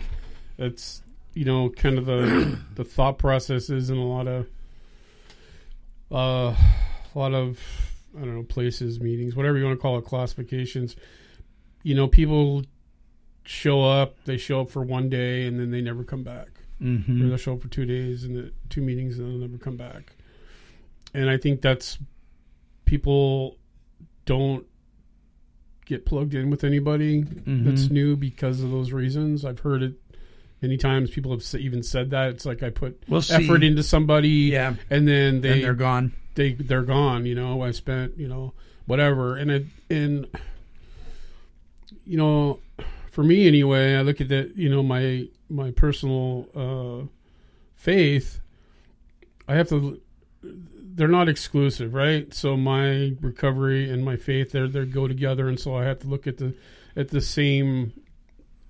it's you know kind of the the thought processes in a lot of uh, a lot of I don't know places, meetings, whatever you want to call it, classifications. You know, people show up, they show up for one day, and then they never come back. Mhm. Or they'll show up for two days and the two meetings and they'll never come back. And I think that's people don't get plugged in with anybody that's Mhm. new because of those reasons. I've heard it many times. People have even said that. It's like I put We'll effort into somebody, Yeah. and then they And they're gone. They they're gone. You know, I spent you know whatever, and it and you know, for me anyway, I look at that. You know, my my personal uh, faith. I have to. They're not exclusive, right? So my recovery and my faith, they they go together, and so I have to look at the at the same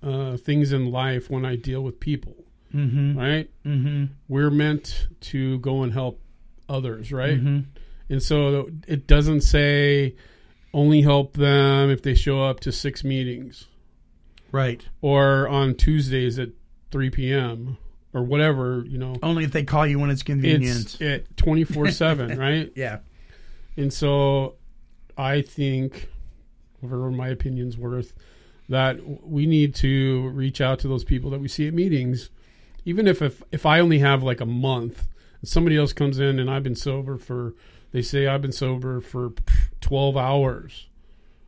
uh, things in life when I deal with people, Mhm. right? Mm-hmm. We're meant to go and help others, right? Mhm. And so it doesn't say only help them if they show up to six meetings, Right. or on Tuesdays at three p.m. or whatever, you know. Only if they call you when it's convenient. It's at twenty four seven, [LAUGHS] right? Yeah. And so, I think, whatever my opinion's worth, that we need to reach out to those people that we see at meetings, even if if, if I only have like a month, and somebody else comes in and I've been sober for, they say I've been sober for twelve hours,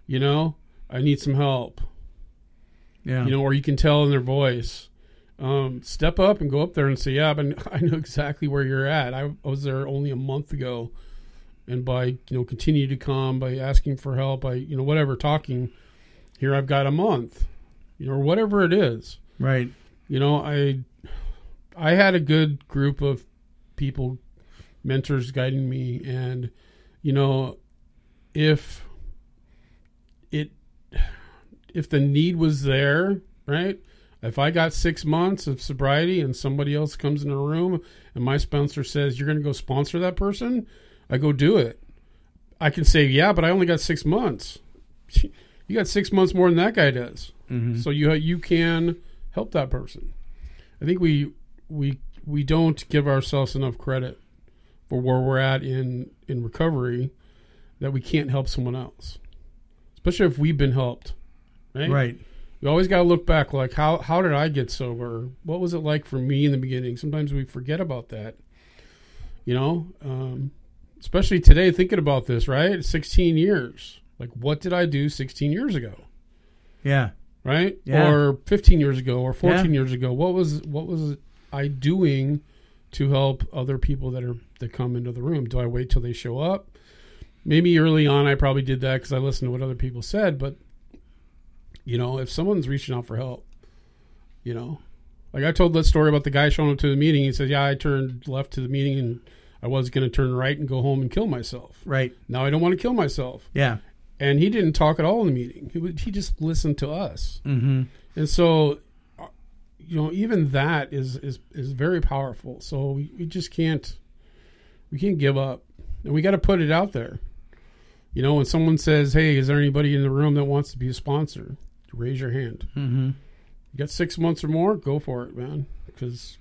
you know, I need some help. Yeah. You know, or you can tell in their voice. Um, step up and go up there and say, "Yeah, but [LAUGHS] I know exactly where you're at. I, I was there only a month ago, and by you know continue to come by asking for help, by you know whatever talking, here I've got a month, you know, or whatever it is. Right. You know, I I had a good group of people, mentors guiding me, and you know, if if the need was there, right? If I got six months of sobriety and somebody else comes in the room and my sponsor says you're going to go sponsor that person, I go do it. I can say yeah, but I only got six months. [LAUGHS] You got six months more than that guy does, Mhm. so you you can help that person. I think we we we don't give ourselves enough credit for where we're at in in recovery that we can't help someone else, especially if we've been helped. Right. Right. We always got to look back, like how how did I get sober? What was it like for me in the beginning? Sometimes we forget about that. You know, um, especially today, thinking about this. Right, sixteen years. Like, what did I do sixteen years ago? Yeah. Right, Yeah. or fifteen years ago, or fourteen Yeah. years ago. What was what was I doing to help other people that are that come into the room? Do I wait till they show up? Maybe early on, I probably did that because I listened to what other people said, but you know, if someone's reaching out for help, you know, like I told that story about the guy showing up to the meeting. He said, "Yeah, I turned left to the meeting and I was going to turn right and go home and kill myself. Right now, I don't want to kill myself." Yeah. And he didn't talk at all in the meeting. He would, he just listened to us. Mhm. And so, uh, you know, even that is is is very powerful. So we, we just can't we can't give up, and we got to put it out there. You know, when someone says, "Hey, is there anybody in the room that wants to be a sponsor?" Raise your hand. Mhm. You got six months or more, go for it, man. Because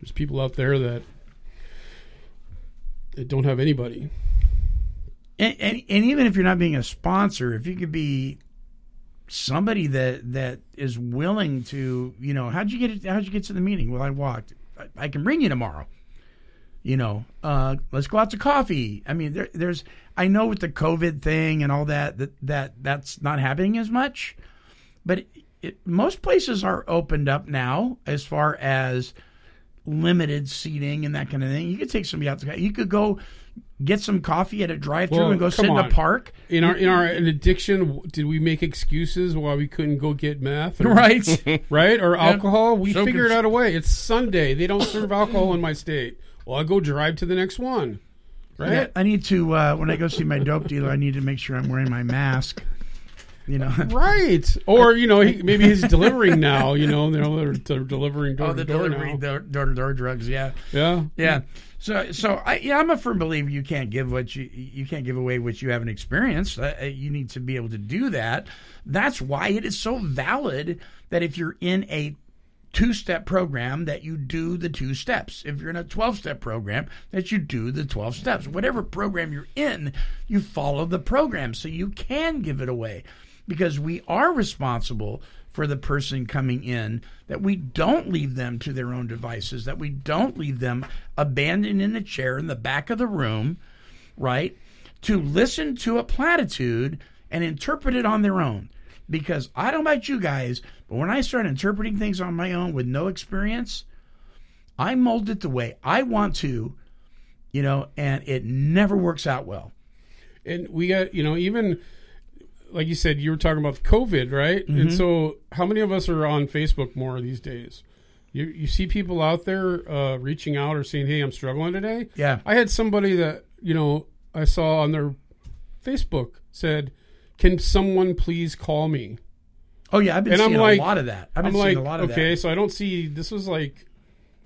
there's people out there that that don't have anybody. And, and and even if you're not being a sponsor, if you could be somebody that that is willing to, you know, how'd you get it? How'd you get to the meeting? Well, I walked. I, I can bring you tomorrow. You know, uh, let's go out to coffee. I mean, there, there's. I know with the COVID thing and all that that that that's not happening as much, but it, it, most places are opened up now as far as limited seating and that kind of thing. You could take somebody out to you could go get some coffee at a drive-through Well, and go sit come in on. the park. In our in our in addiction, did we make excuses why we couldn't go get meth? or- [LAUGHS] Right. [LAUGHS] right, or Yeah. alcohol? We So figured cons- out a way. It's Sunday. They don't serve alcohol in my state. Well, I go drive to the next one. Right. Yeah, I need to uh, when I go see my dope dealer. I need to make sure I'm wearing my mask. You know, [LAUGHS] Right. Or you know, he, maybe he's delivering now. You know, they're, they're, they're delivering door oh, the to door delivery now. door to door drugs. Yeah, Yeah. yeah. So, so I, yeah, I'm a firm believer you can't give what you you can't give away what you haven't experienced. Uh, uh, you need to be able to do that. That's why it is so valid that if you're in a two step program that you do the two steps. If you're in a 12 step program, that you do the 12 steps. Whatever program you're in, you follow the program so you can give it away. Because we are responsible for the person coming in, that we don't leave them to their own devices, that we don't leave them abandoned in a chair in the back of the room, right? To listen to a platitude and interpret it on their own. Because I don't know about you guys, but when I start interpreting things on my own with no experience, I mold it the way I want to, you know, and it never works out well. and we got you know even like you said you were talking about covid right and Mhm. so how many of us are on facebook more these days you, you see people out there uh, reaching out or saying hey i'm struggling today Yeah. i had somebody that you know i saw on their facebook said can someone please call me Oh yeah, I've been and seeing I'm like, a lot of that. I've been I'm seeing like, a lot of okay, that. so I don't see. This was like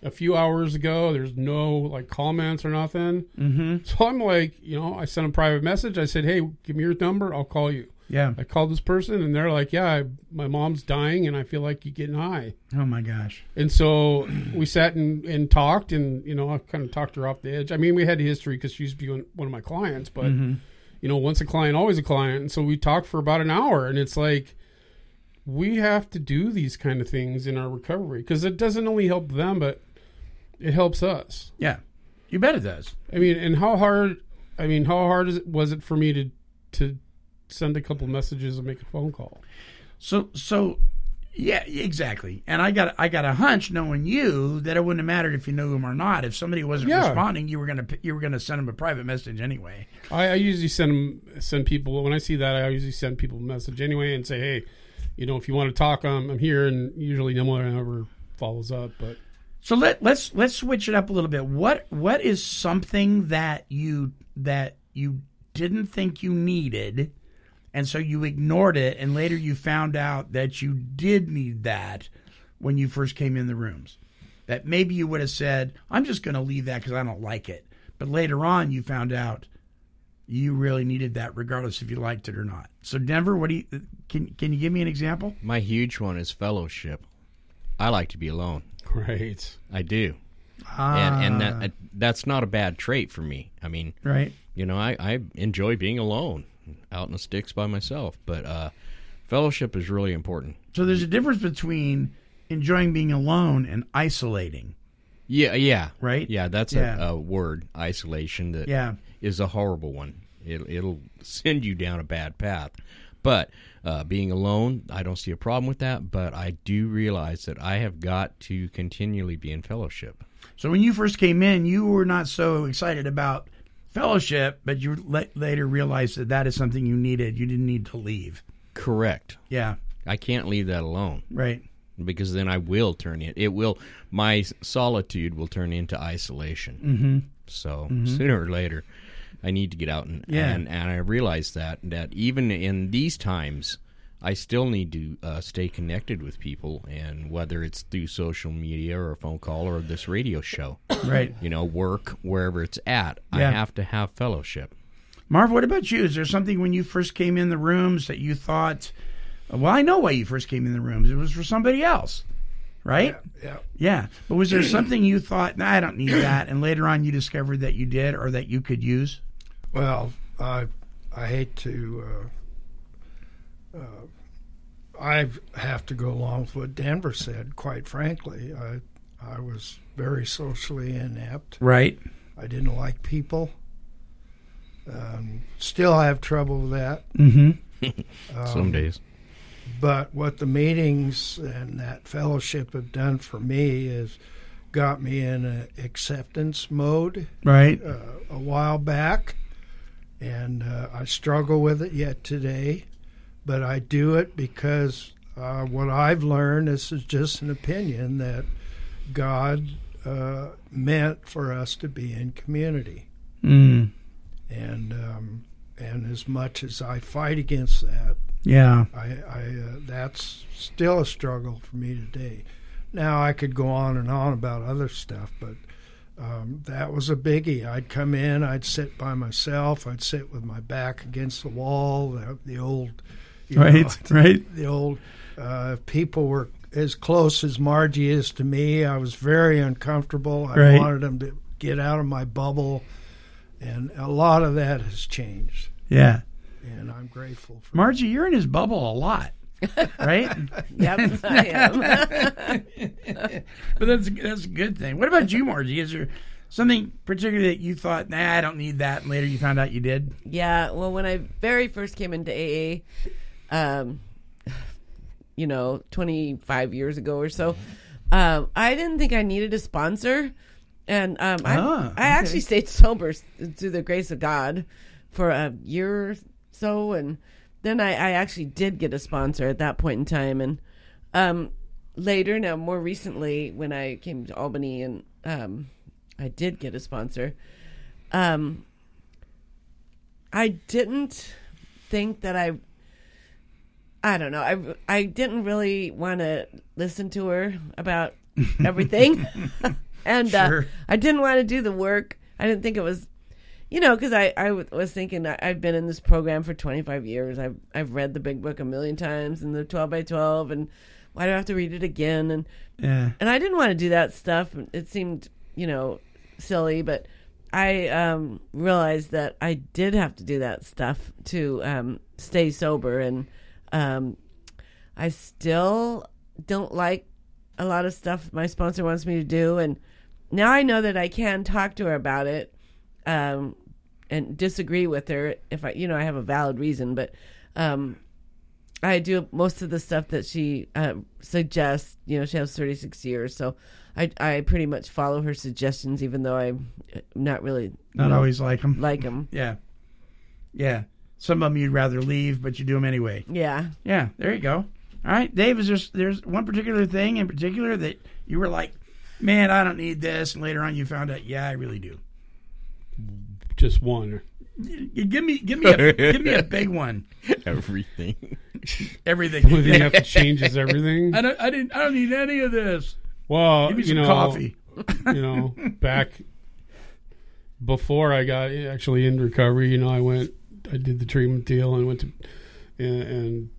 a few hours ago. There's no like comments or nothing. Mm-hmm. So I'm like, you know, I sent a private message. I said, hey, give me your number. I'll call you. Yeah. I called this person, and they're like, yeah, I, my mom's dying, and I feel like you're getting high. Oh my gosh. And so we sat and, and talked, and you know, I kind of talked her off the edge. I mean, we had history because she used to be one one of my clients, but Mhm. you know, once a client, always a client. And so we talked for about an hour, and it's like we have to do these kind of things in our recovery because it doesn't only help them, but it helps us. Yeah, you bet it does. I mean, and how hard? I mean, how hard is it, was it for me to to send a couple messages and make a phone call? So so yeah, exactly. And I got I got a hunch knowing you that it wouldn't have mattered if you knew him or not. If somebody wasn't Yeah. responding, you were gonna you were gonna send him a private message anyway. I, I usually send 'em- send people when I see that. I usually send people a message anyway and say, hey, you know, if you want to talk, um, I'm here. And usually no one ever follows up. But So let let's let's switch it up a little bit. What what is something that you that you didn't think you needed, and so you ignored it, and later you found out that you did need that when you first came in the rooms. That maybe you would have said, "I'm just going to leave that because I don't like it," but later on you found out you really needed that, regardless if you liked it or not. So Denver, what do you can can you give me an example? My huge one is fellowship. I like to be alone. Right. I do. Ah. And and that, that's not a bad trait for me. I mean, Right. You know, I, I enjoy being alone, out in the sticks by myself. But uh, fellowship is really important. So there's a difference between enjoying being alone and isolating. Yeah, yeah, Right? Yeah, that's Yeah. A, a word, isolation. That Yeah. is a horrible one. It, it'll send you down a bad path. But uh, being alone, I don't see a problem with that. But I do realize that I have got to continually be in fellowship. So when you first came in, you were not so excited about fellowship, but you la- later realized that that is something you needed. You didn't need to leave. Correct. Yeah. I can't leave that alone. Right. Because then I will turn it. It will. My solitude will turn into isolation. Mhm. So Mhm. sooner or later, I need to get out and Yeah. and, and I realize that that even in these times, I still need to uh, stay connected with people, and whether it's through social media or a phone call or this radio show, [COUGHS] Right. You know, work wherever it's at, I have to have fellowship. Marv, what about you? Is there something when you first came in the rooms that you thought, well, I know why you first came in the rooms. It was for somebody else, right? Yeah. Yeah. But was there [COUGHS] something you thought, nah, I don't need that, and later on you discovered that you did or that you could use? Well, I I hate to. Uh, I have to go along with what Denver said. Quite frankly, I I was very socially inept. Right. I didn't like people. Um, still have trouble with that. Mm-hmm. [LAUGHS] Some days. But what the meetings and that fellowship have done for me is got me in an acceptance mode. Right. Uh, a while back, and uh, I struggle with it yet today, but I do it because uh, what I've learned. This is just an opinion that God uh, meant for us to be in community, Mm. and um, and as much as I fight against that, Yeah. I, I uh, that's still a struggle for me today. Now I could go on and on about other stuff, but um, that was a biggie. I'd come in, I'd sit by myself, I'd sit with my back against the wall. The, the old, Right, know, [LAUGHS] right. The old uh, people were as close as Margie is to me. I was very uncomfortable. I Right. wanted them to get out of my bubble, and a lot of that has changed. Yeah. and I'm grateful for. Margie, you're in his bubble a lot, right? [LAUGHS] Yep, I am. [LAUGHS] but that's that's a good thing. What about you, Margie? Is there something particular that you thought, nah, I don't need that, and later you found out you did? Yeah, well, when I very first came into AA, um, you know, 25 years ago or so, um, I didn't think I needed a sponsor. And um, I, Ah, I actually stayed sober through the grace of God for a year or so. And then I, I actually did get a sponsor at that point in time. And um, later, now more recently, when I came to Albany and um, I did get a sponsor, um, I didn't think that I I don't know. I I didn't really want to listen to her about everything. [LAUGHS] [LAUGHS] and Sure. uh, I didn't want to do the work. I didn't think it was you know, because I, I w- was thinking I- I've been in this program for 25 years. I've I've read the Big Book a million times and the 12 by 12, and why do I have to read it again? And Yeah. and I didn't want to do that stuff. It seemed, you know, silly, but I um, realized that I did have to do that stuff to um, stay sober, and um, I still don't like a lot of stuff my sponsor wants me to do, and now I know that I can talk to her about it um, and disagree with her if I, you know, I have a valid reason, but um, I do most of the stuff that she uh, suggests. You know, she has 36 years, so I I pretty much follow her suggestions, even though I'm not really Not know, always like them. Like them. Yeah. Yeah. Some of them you'd rather leave, but you do them anyway. Yeah. Yeah. There you go. All right, Dave. Is there there's one particular thing in particular that you were like, man, I don't need this, and later on you found out, yeah, I really do. Just one. You Give me, give me, a, give me a [LAUGHS] big one. Everything. Everything. The only thing you have to [LAUGHS] change is everything. I don't, I didn't, I don't need any of this. Well, Give me you some know, coffee. you know, back [LAUGHS] before I got actually in recovery, you know, I went, I did the treatment deal and went to, and, and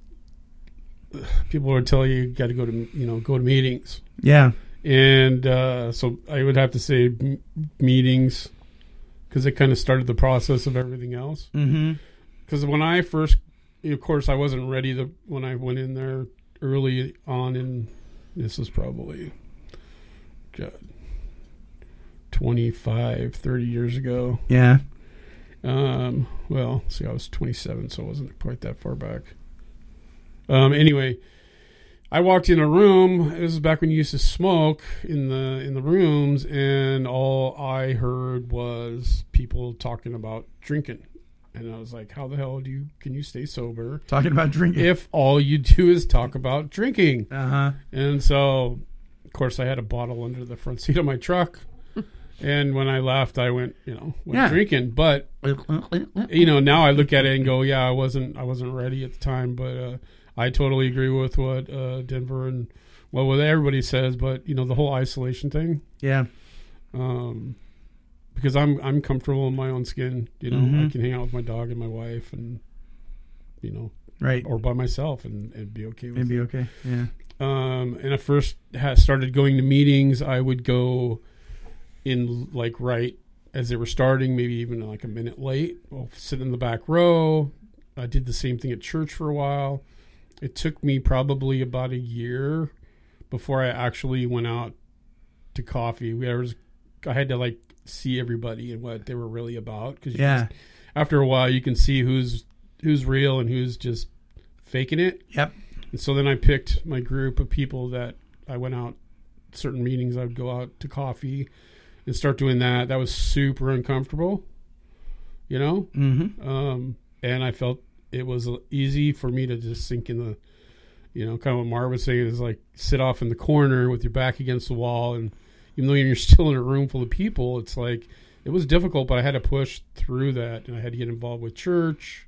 people would tell you, you got to go to, you know, go to meetings. Yeah. And uh, so I would have to say m- meetings because it kind of started the process of everything else. Because when I first, of course, I wasn't ready to, when I went in there early on in, this is probably, God, 25, 30 years ago. Yeah. Um, well, see, I was 27, so I wasn't quite that far back. Um, anyway, I walked in a room. This is back when you used to smoke in the in the rooms, and all I heard was people talking about drinking. And I was like, "How the hell do you can you stay sober Talking about drinking. if all you do is talk about drinking?" Uh huh. And so, of course, I had a bottle under the front seat of my truck. And when I left, I went, you know, went Yeah. drinking. But you know, now I look at it and go, yeah, I wasn't, I wasn't ready at the time. But uh, I totally agree with what uh, Denver and well, what everybody says. But you know, the whole isolation thing, Yeah. um, because I'm I'm comfortable in my own skin. You know, I Mhm. can hang out with my dog and my wife, and you know, Right. or by myself and, and be okay with It'd be it. okay. Yeah. Um, and I first ha started going to meetings. I would go in like right as they were starting, maybe even like a minute late. I'll sit in the back row. I did the same thing at church for a while. It took me probably about a year before I actually went out to coffee. We was, I had to like see everybody and what they were really about because Yeah. after a while you can see who's who's real and who's just faking it. Yep. And so then I picked my group of people that I went out certain meetings. I would go out to coffee and start doing that. That was super uncomfortable, you know. Mm-hmm. Um, and I felt it was easy for me to just sink in the, you know, kind of what Marv was saying is like sit off in the corner with your back against the wall, and even though you're still in a room full of people, it's like it was difficult, but I had to push through that, and I had to get involved with church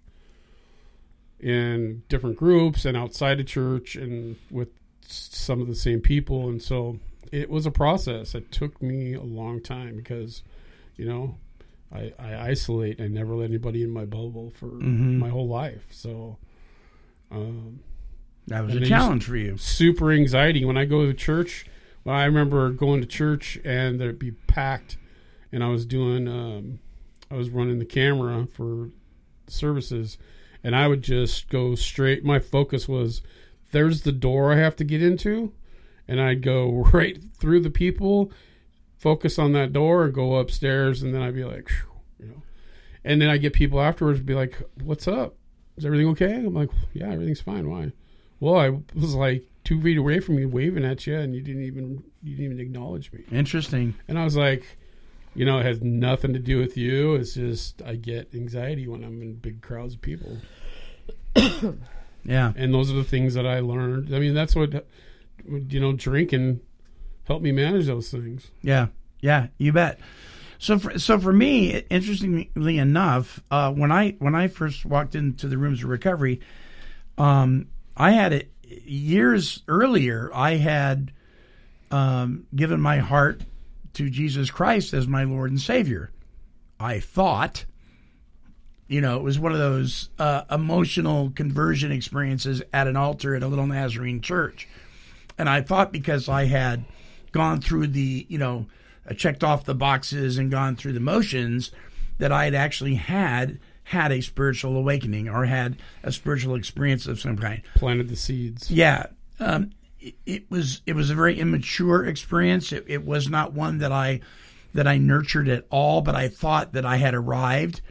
in different groups and outside of church and with some of the same people and so it was a process it took me a long time because you know i, I isolate i never let anybody in my bubble for Mhm. my whole life so um That was a challenge for you. super anxiety when i go to church well, i remember going to church and there'd be packed and i was doing um i was running the camera for services and I would just go straight. My focus was there's the door I have to get into, and I'd go [LAUGHS] right through the people, focus on that door, and go upstairs, and then I'd be like, "Phew," you know, and then I get people afterwards be like, "What's up? Is everything okay?" I'm like, "Yeah, everything's fine. Why?" Well, I was like two feet away from you, waving at you, and you didn't even you didn't even acknowledge me. Interesting. And I was like, you know, it has nothing to do with you. It's just I get anxiety when I'm in big crowds of people. [COUGHS] Yeah. And those are the things that I learned. I mean, that's what you know, drink and help me manage those things. Yeah, yeah, you bet. So, for, so for me, interestingly enough, uh, when I when I first walked into the rooms of recovery, um, I had it years earlier. I had um, given my heart to Jesus Christ as my Lord and Savior. I thought, you know, it was one of those uh, emotional conversion experiences at an altar at a little Nazarene church. And I thought because I had gone through the, you know, uh, checked off the boxes and gone through the motions, that I had actually had had a spiritual awakening or had a spiritual experience of some kind. Planted the seeds. Yeah, um, it, it was it was a very immature experience. It, it was not one that I that I nurtured at all, but I thought that I had arrived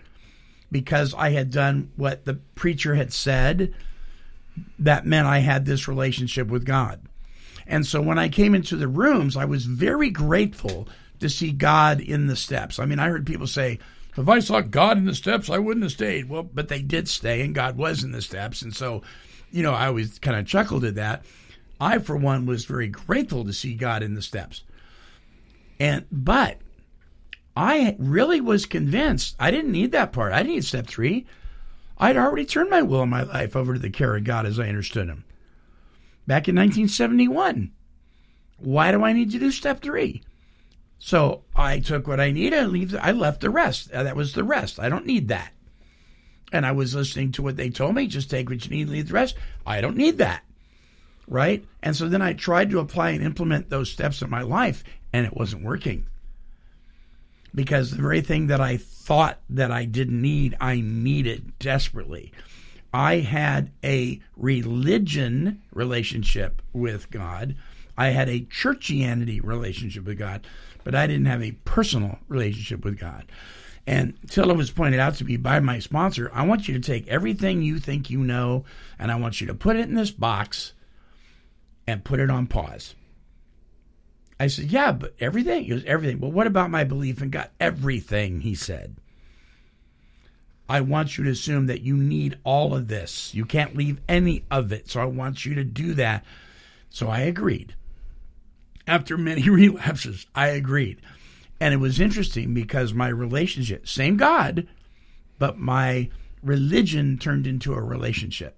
because I had done what the preacher had said. That meant I had this relationship with God. And so when I came into the rooms, I was very grateful to see God in the steps. I mean, I heard people say, if I saw God in the steps, I wouldn't have stayed. Well, but they did stay, and God was in the steps. And so, you know, I always kind of chuckled at that. I, for one, was very grateful to see God in the steps. And, but I really was convinced I didn't need that part. I didn't need step three. I'd already turned my will and my life over to the care of God as I understood Him back in 1971. Why do I need to do step three? So I took what I needed and leave. I left the rest. Uh, That was the rest. I don't need that. And I was listening to what they told me. Just take what you need, leave the rest. I don't need that. Right. And so then I tried to apply and implement those steps in my life, and it wasn't working. Because the very thing that I thought that I didn't need, I needed desperately. I had a religion relationship with God. I had a churchianity relationship with God, but I didn't have a personal relationship with God. And until it was pointed out to me by my sponsor, I want you to take everything you think you know and I want you to put it in this box and put it on pause. I said, Yeah, but everything? He goes, Everything. Well, what about my belief in God? Everything, he said. I want you to assume that you need all of this. You can't leave any of it. So I want you to do that. So I agreed. After many [LAUGHS] relapses, I agreed. And it was interesting because my relationship, same God, but my religion turned into a relationship.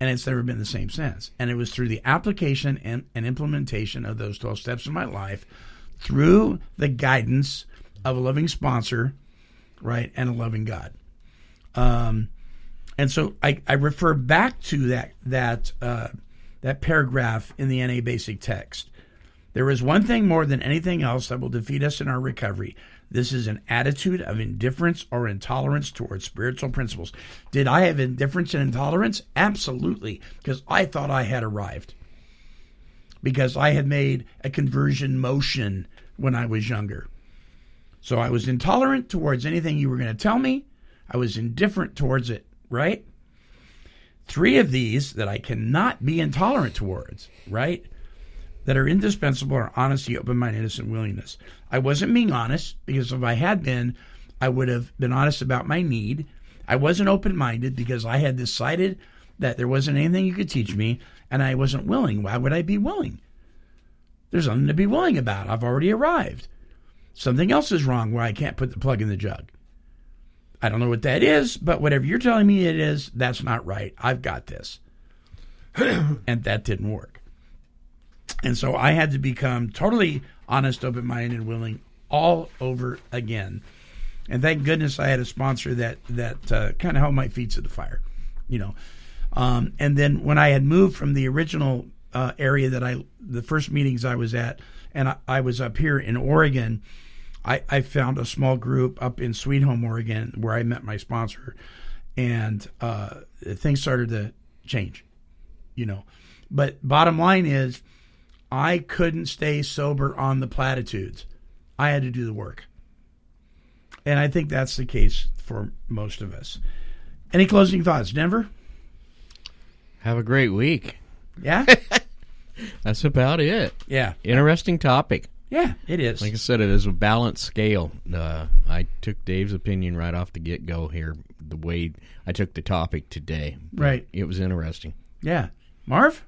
And it's never been the same since. And it was through the application and, and implementation of those 12 steps in my life, through the guidance of a loving sponsor, right, and a loving God. Um, and so I, I refer back to that that uh, that paragraph in the NA Basic text. There is one thing more than anything else that will defeat us in our recovery. This is an attitude of indifference or intolerance towards spiritual principles. Did I have indifference and intolerance? Absolutely, because I thought I had arrived. Because I had made a conversion motion when I was younger. So I was intolerant towards anything you were going to tell me. I was indifferent towards it, right? Three of these that I cannot be intolerant towards, right? That are indispensable are honesty, open mindedness, and willingness. I wasn't being honest because if I had been, I would have been honest about my need. I wasn't open minded because I had decided that there wasn't anything you could teach me and I wasn't willing. Why would I be willing? There's nothing to be willing about. I've already arrived. Something else is wrong where I can't put the plug in the jug. I don't know what that is, but whatever you're telling me it is, that's not right. I've got this. [COUGHS] and that didn't work. And so I had to become totally honest, open minded, and willing all over again. And thank goodness I had a sponsor that that uh, kind of held my feet to the fire, you know. Um, and then when I had moved from the original uh, area that I, the first meetings I was at, and I, I was up here in Oregon, I, I found a small group up in Sweet Home, Oregon, where I met my sponsor. and uh, things started to change. You know, but bottom line is, I couldn't stay sober on the platitudes. I had to do the work, and I think that's the case for most of us. Any closing thoughts, Denver? Have a great week. Yeah. [LAUGHS] That's about it. Yeah. Interesting topic. Yeah, it is. Like I said, it is a balanced scale. Uh, I took Dave's opinion right off the get go here, the way I took the topic today. Right. It was interesting. Yeah. Marv,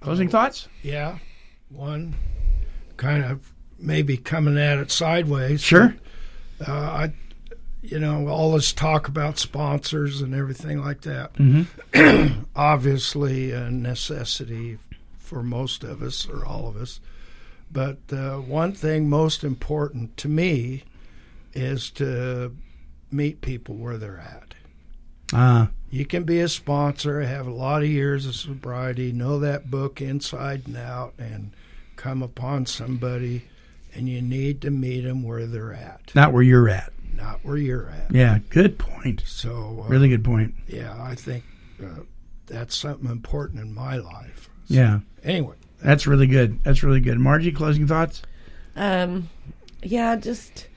closing thoughts? Yeah. One, kind of maybe coming at it sideways. Sure. Uh, I, you know, all this talk about sponsors and everything like that. Mhm. [CLEARS THROAT] Obviously, a necessity for most of us or all of us. But uh, one thing most important to me is to meet people where they're at. Uh, You can be a sponsor, have a lot of years of sobriety, know that book inside and out, and come upon somebody, and you need to meet them where they're at, not where you're at. not where you're at. Yeah, good point. So, uh, Really good point. Yeah, I think uh, that's something important in my life. So, Yeah. Anyway, That's really good. That's really good. Margie, closing thoughts? Um, yeah, just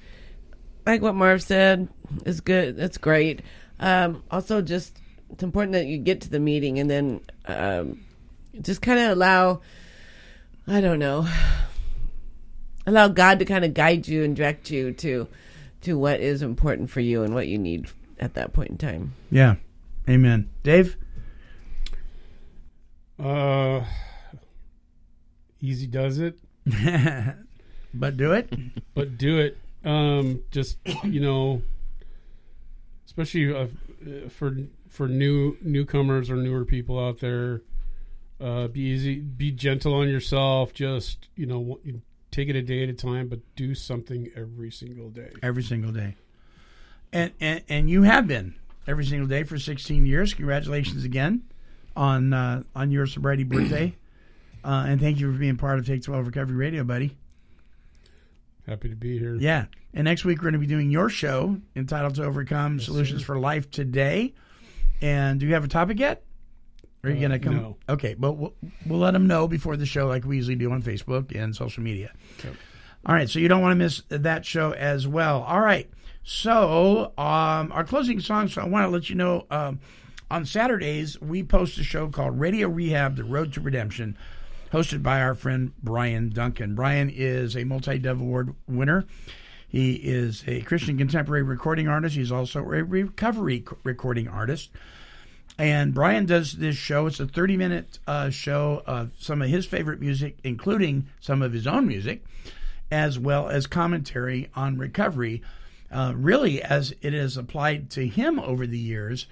like what Marv said is good. That's great. Um, also, just it's important that you get to the meeting and then um, just kind of allow. I don't know. Allow God to kind of guide you and direct you to to what is important for you and what you need at that point in time. Yeah. Amen. Dave? Uh, easy does it. [LAUGHS] but do it. But do it. Um, just you know, especially uh, for for new newcomers or newer people out there. Uh, be easy. Be gentle on yourself. Just you know, take it a day at a time, but do something every single day. Every single day. And, and and you have been every single day for 16 years. Congratulations again on uh, on your sobriety birthday. Uh, and thank you for being part of Take 12 Recovery Radio, buddy. Happy to be here. Yeah. And next week we're going to be doing your show entitled To Overcome Solutions for Life Today. And do you have a topic yet? Or are you Uh, going to come? no. Okay, but we'll, we'll let them know before the show, like we usually do on Facebook and social media. Yep. All right, so you don't want to miss that show as well. All right, so um, our closing song. So I want to let you know um, on Saturdays we post a show called Radio Rehab: The Road to Redemption, hosted by our friend Brian Duncan. Brian is a multi-dove award winner. He is a Christian contemporary recording artist. He's also a recovery recording artist. And Brian does this show. It's a 30 minute uh, show of some of his favorite music, including some of his own music, as well as commentary on recovery. Uh, really, as it is applied to him over the years,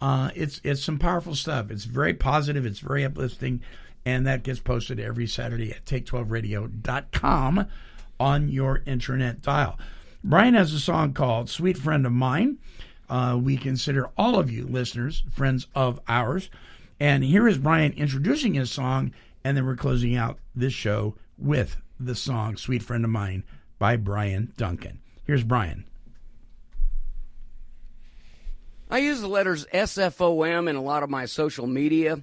uh, it's it's some powerful stuff. It's very positive. It's very uplifting, and that gets posted every Saturday at take12radio.com on your internet dial. Brian has a song called "Sweet Friend of Mine." Uh, we consider all of you listeners friends of ours. And here is Brian introducing his song, and then we're closing out this show with the song Sweet Friend of Mine by Brian Duncan. Here's Brian. I use the letters SFOM in a lot of my social media.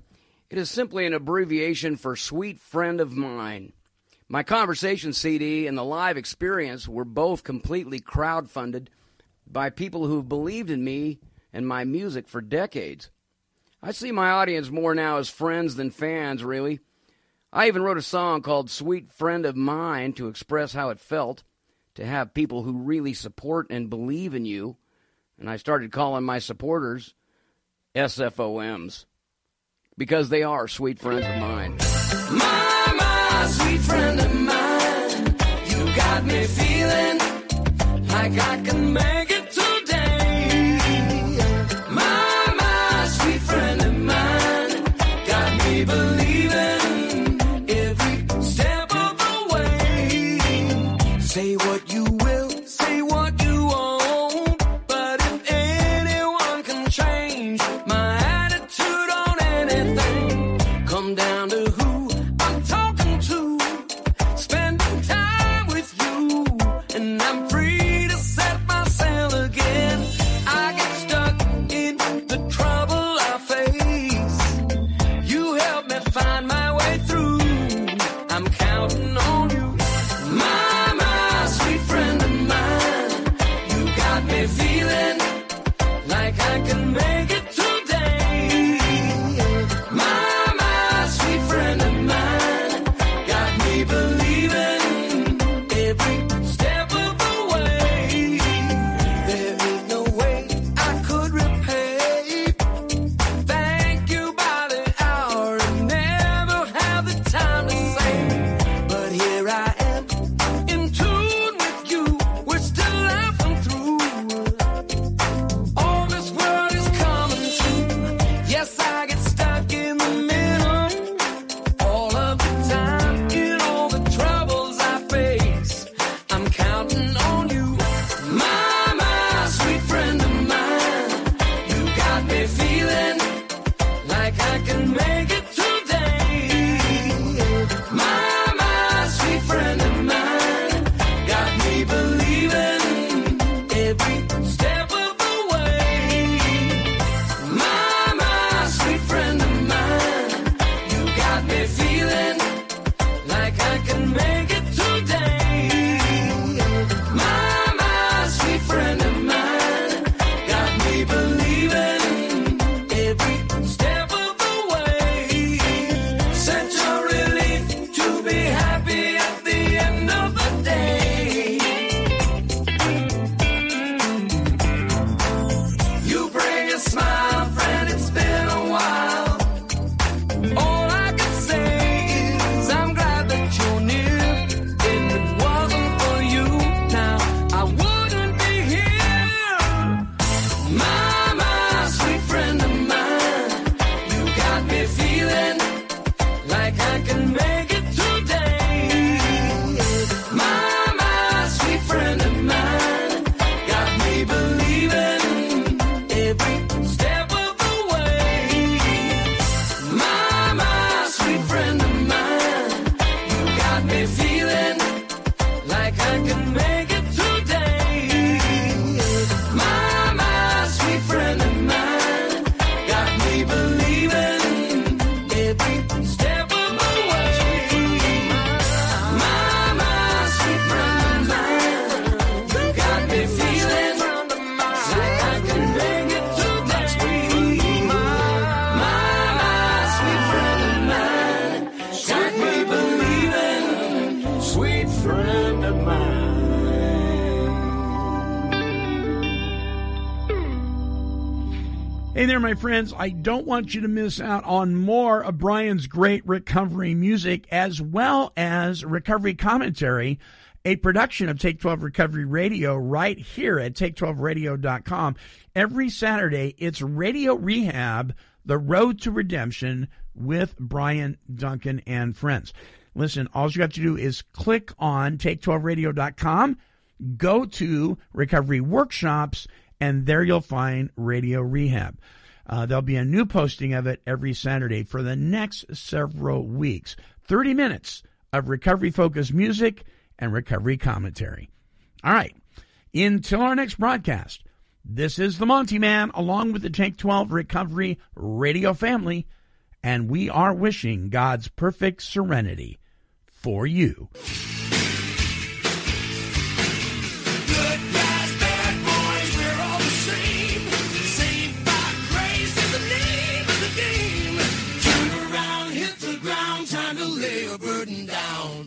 It is simply an abbreviation for Sweet Friend of Mine. My conversation CD and the live experience were both completely crowdfunded by people who've believed in me and my music for decades. I see my audience more now as friends than fans, really. I even wrote a song called Sweet Friend of Mine to express how it felt to have people who really support and believe in you. And I started calling my supporters SFOMs because they are sweet friends of mine. My, my sweet friend of mine, you got me feeling like I can make every my friends. I don't want you to miss out on more of Brian's great recovery music as well as recovery commentary, a production of Take 12 Recovery Radio right here at take12radio.com. Every Saturday, it's Radio Rehab, The Road to Redemption with Brian Duncan and friends. Listen, all you have to do is click on take12radio.com, go to Recovery Workshops, and there you'll find Radio Rehab. Uh, there'll be a new posting of it every Saturday for the next several weeks. 30 minutes of recovery focused music and recovery commentary. All right. Until our next broadcast, this is the Monty Man along with the Take 12 Recovery Radio family, and we are wishing God's perfect serenity for you.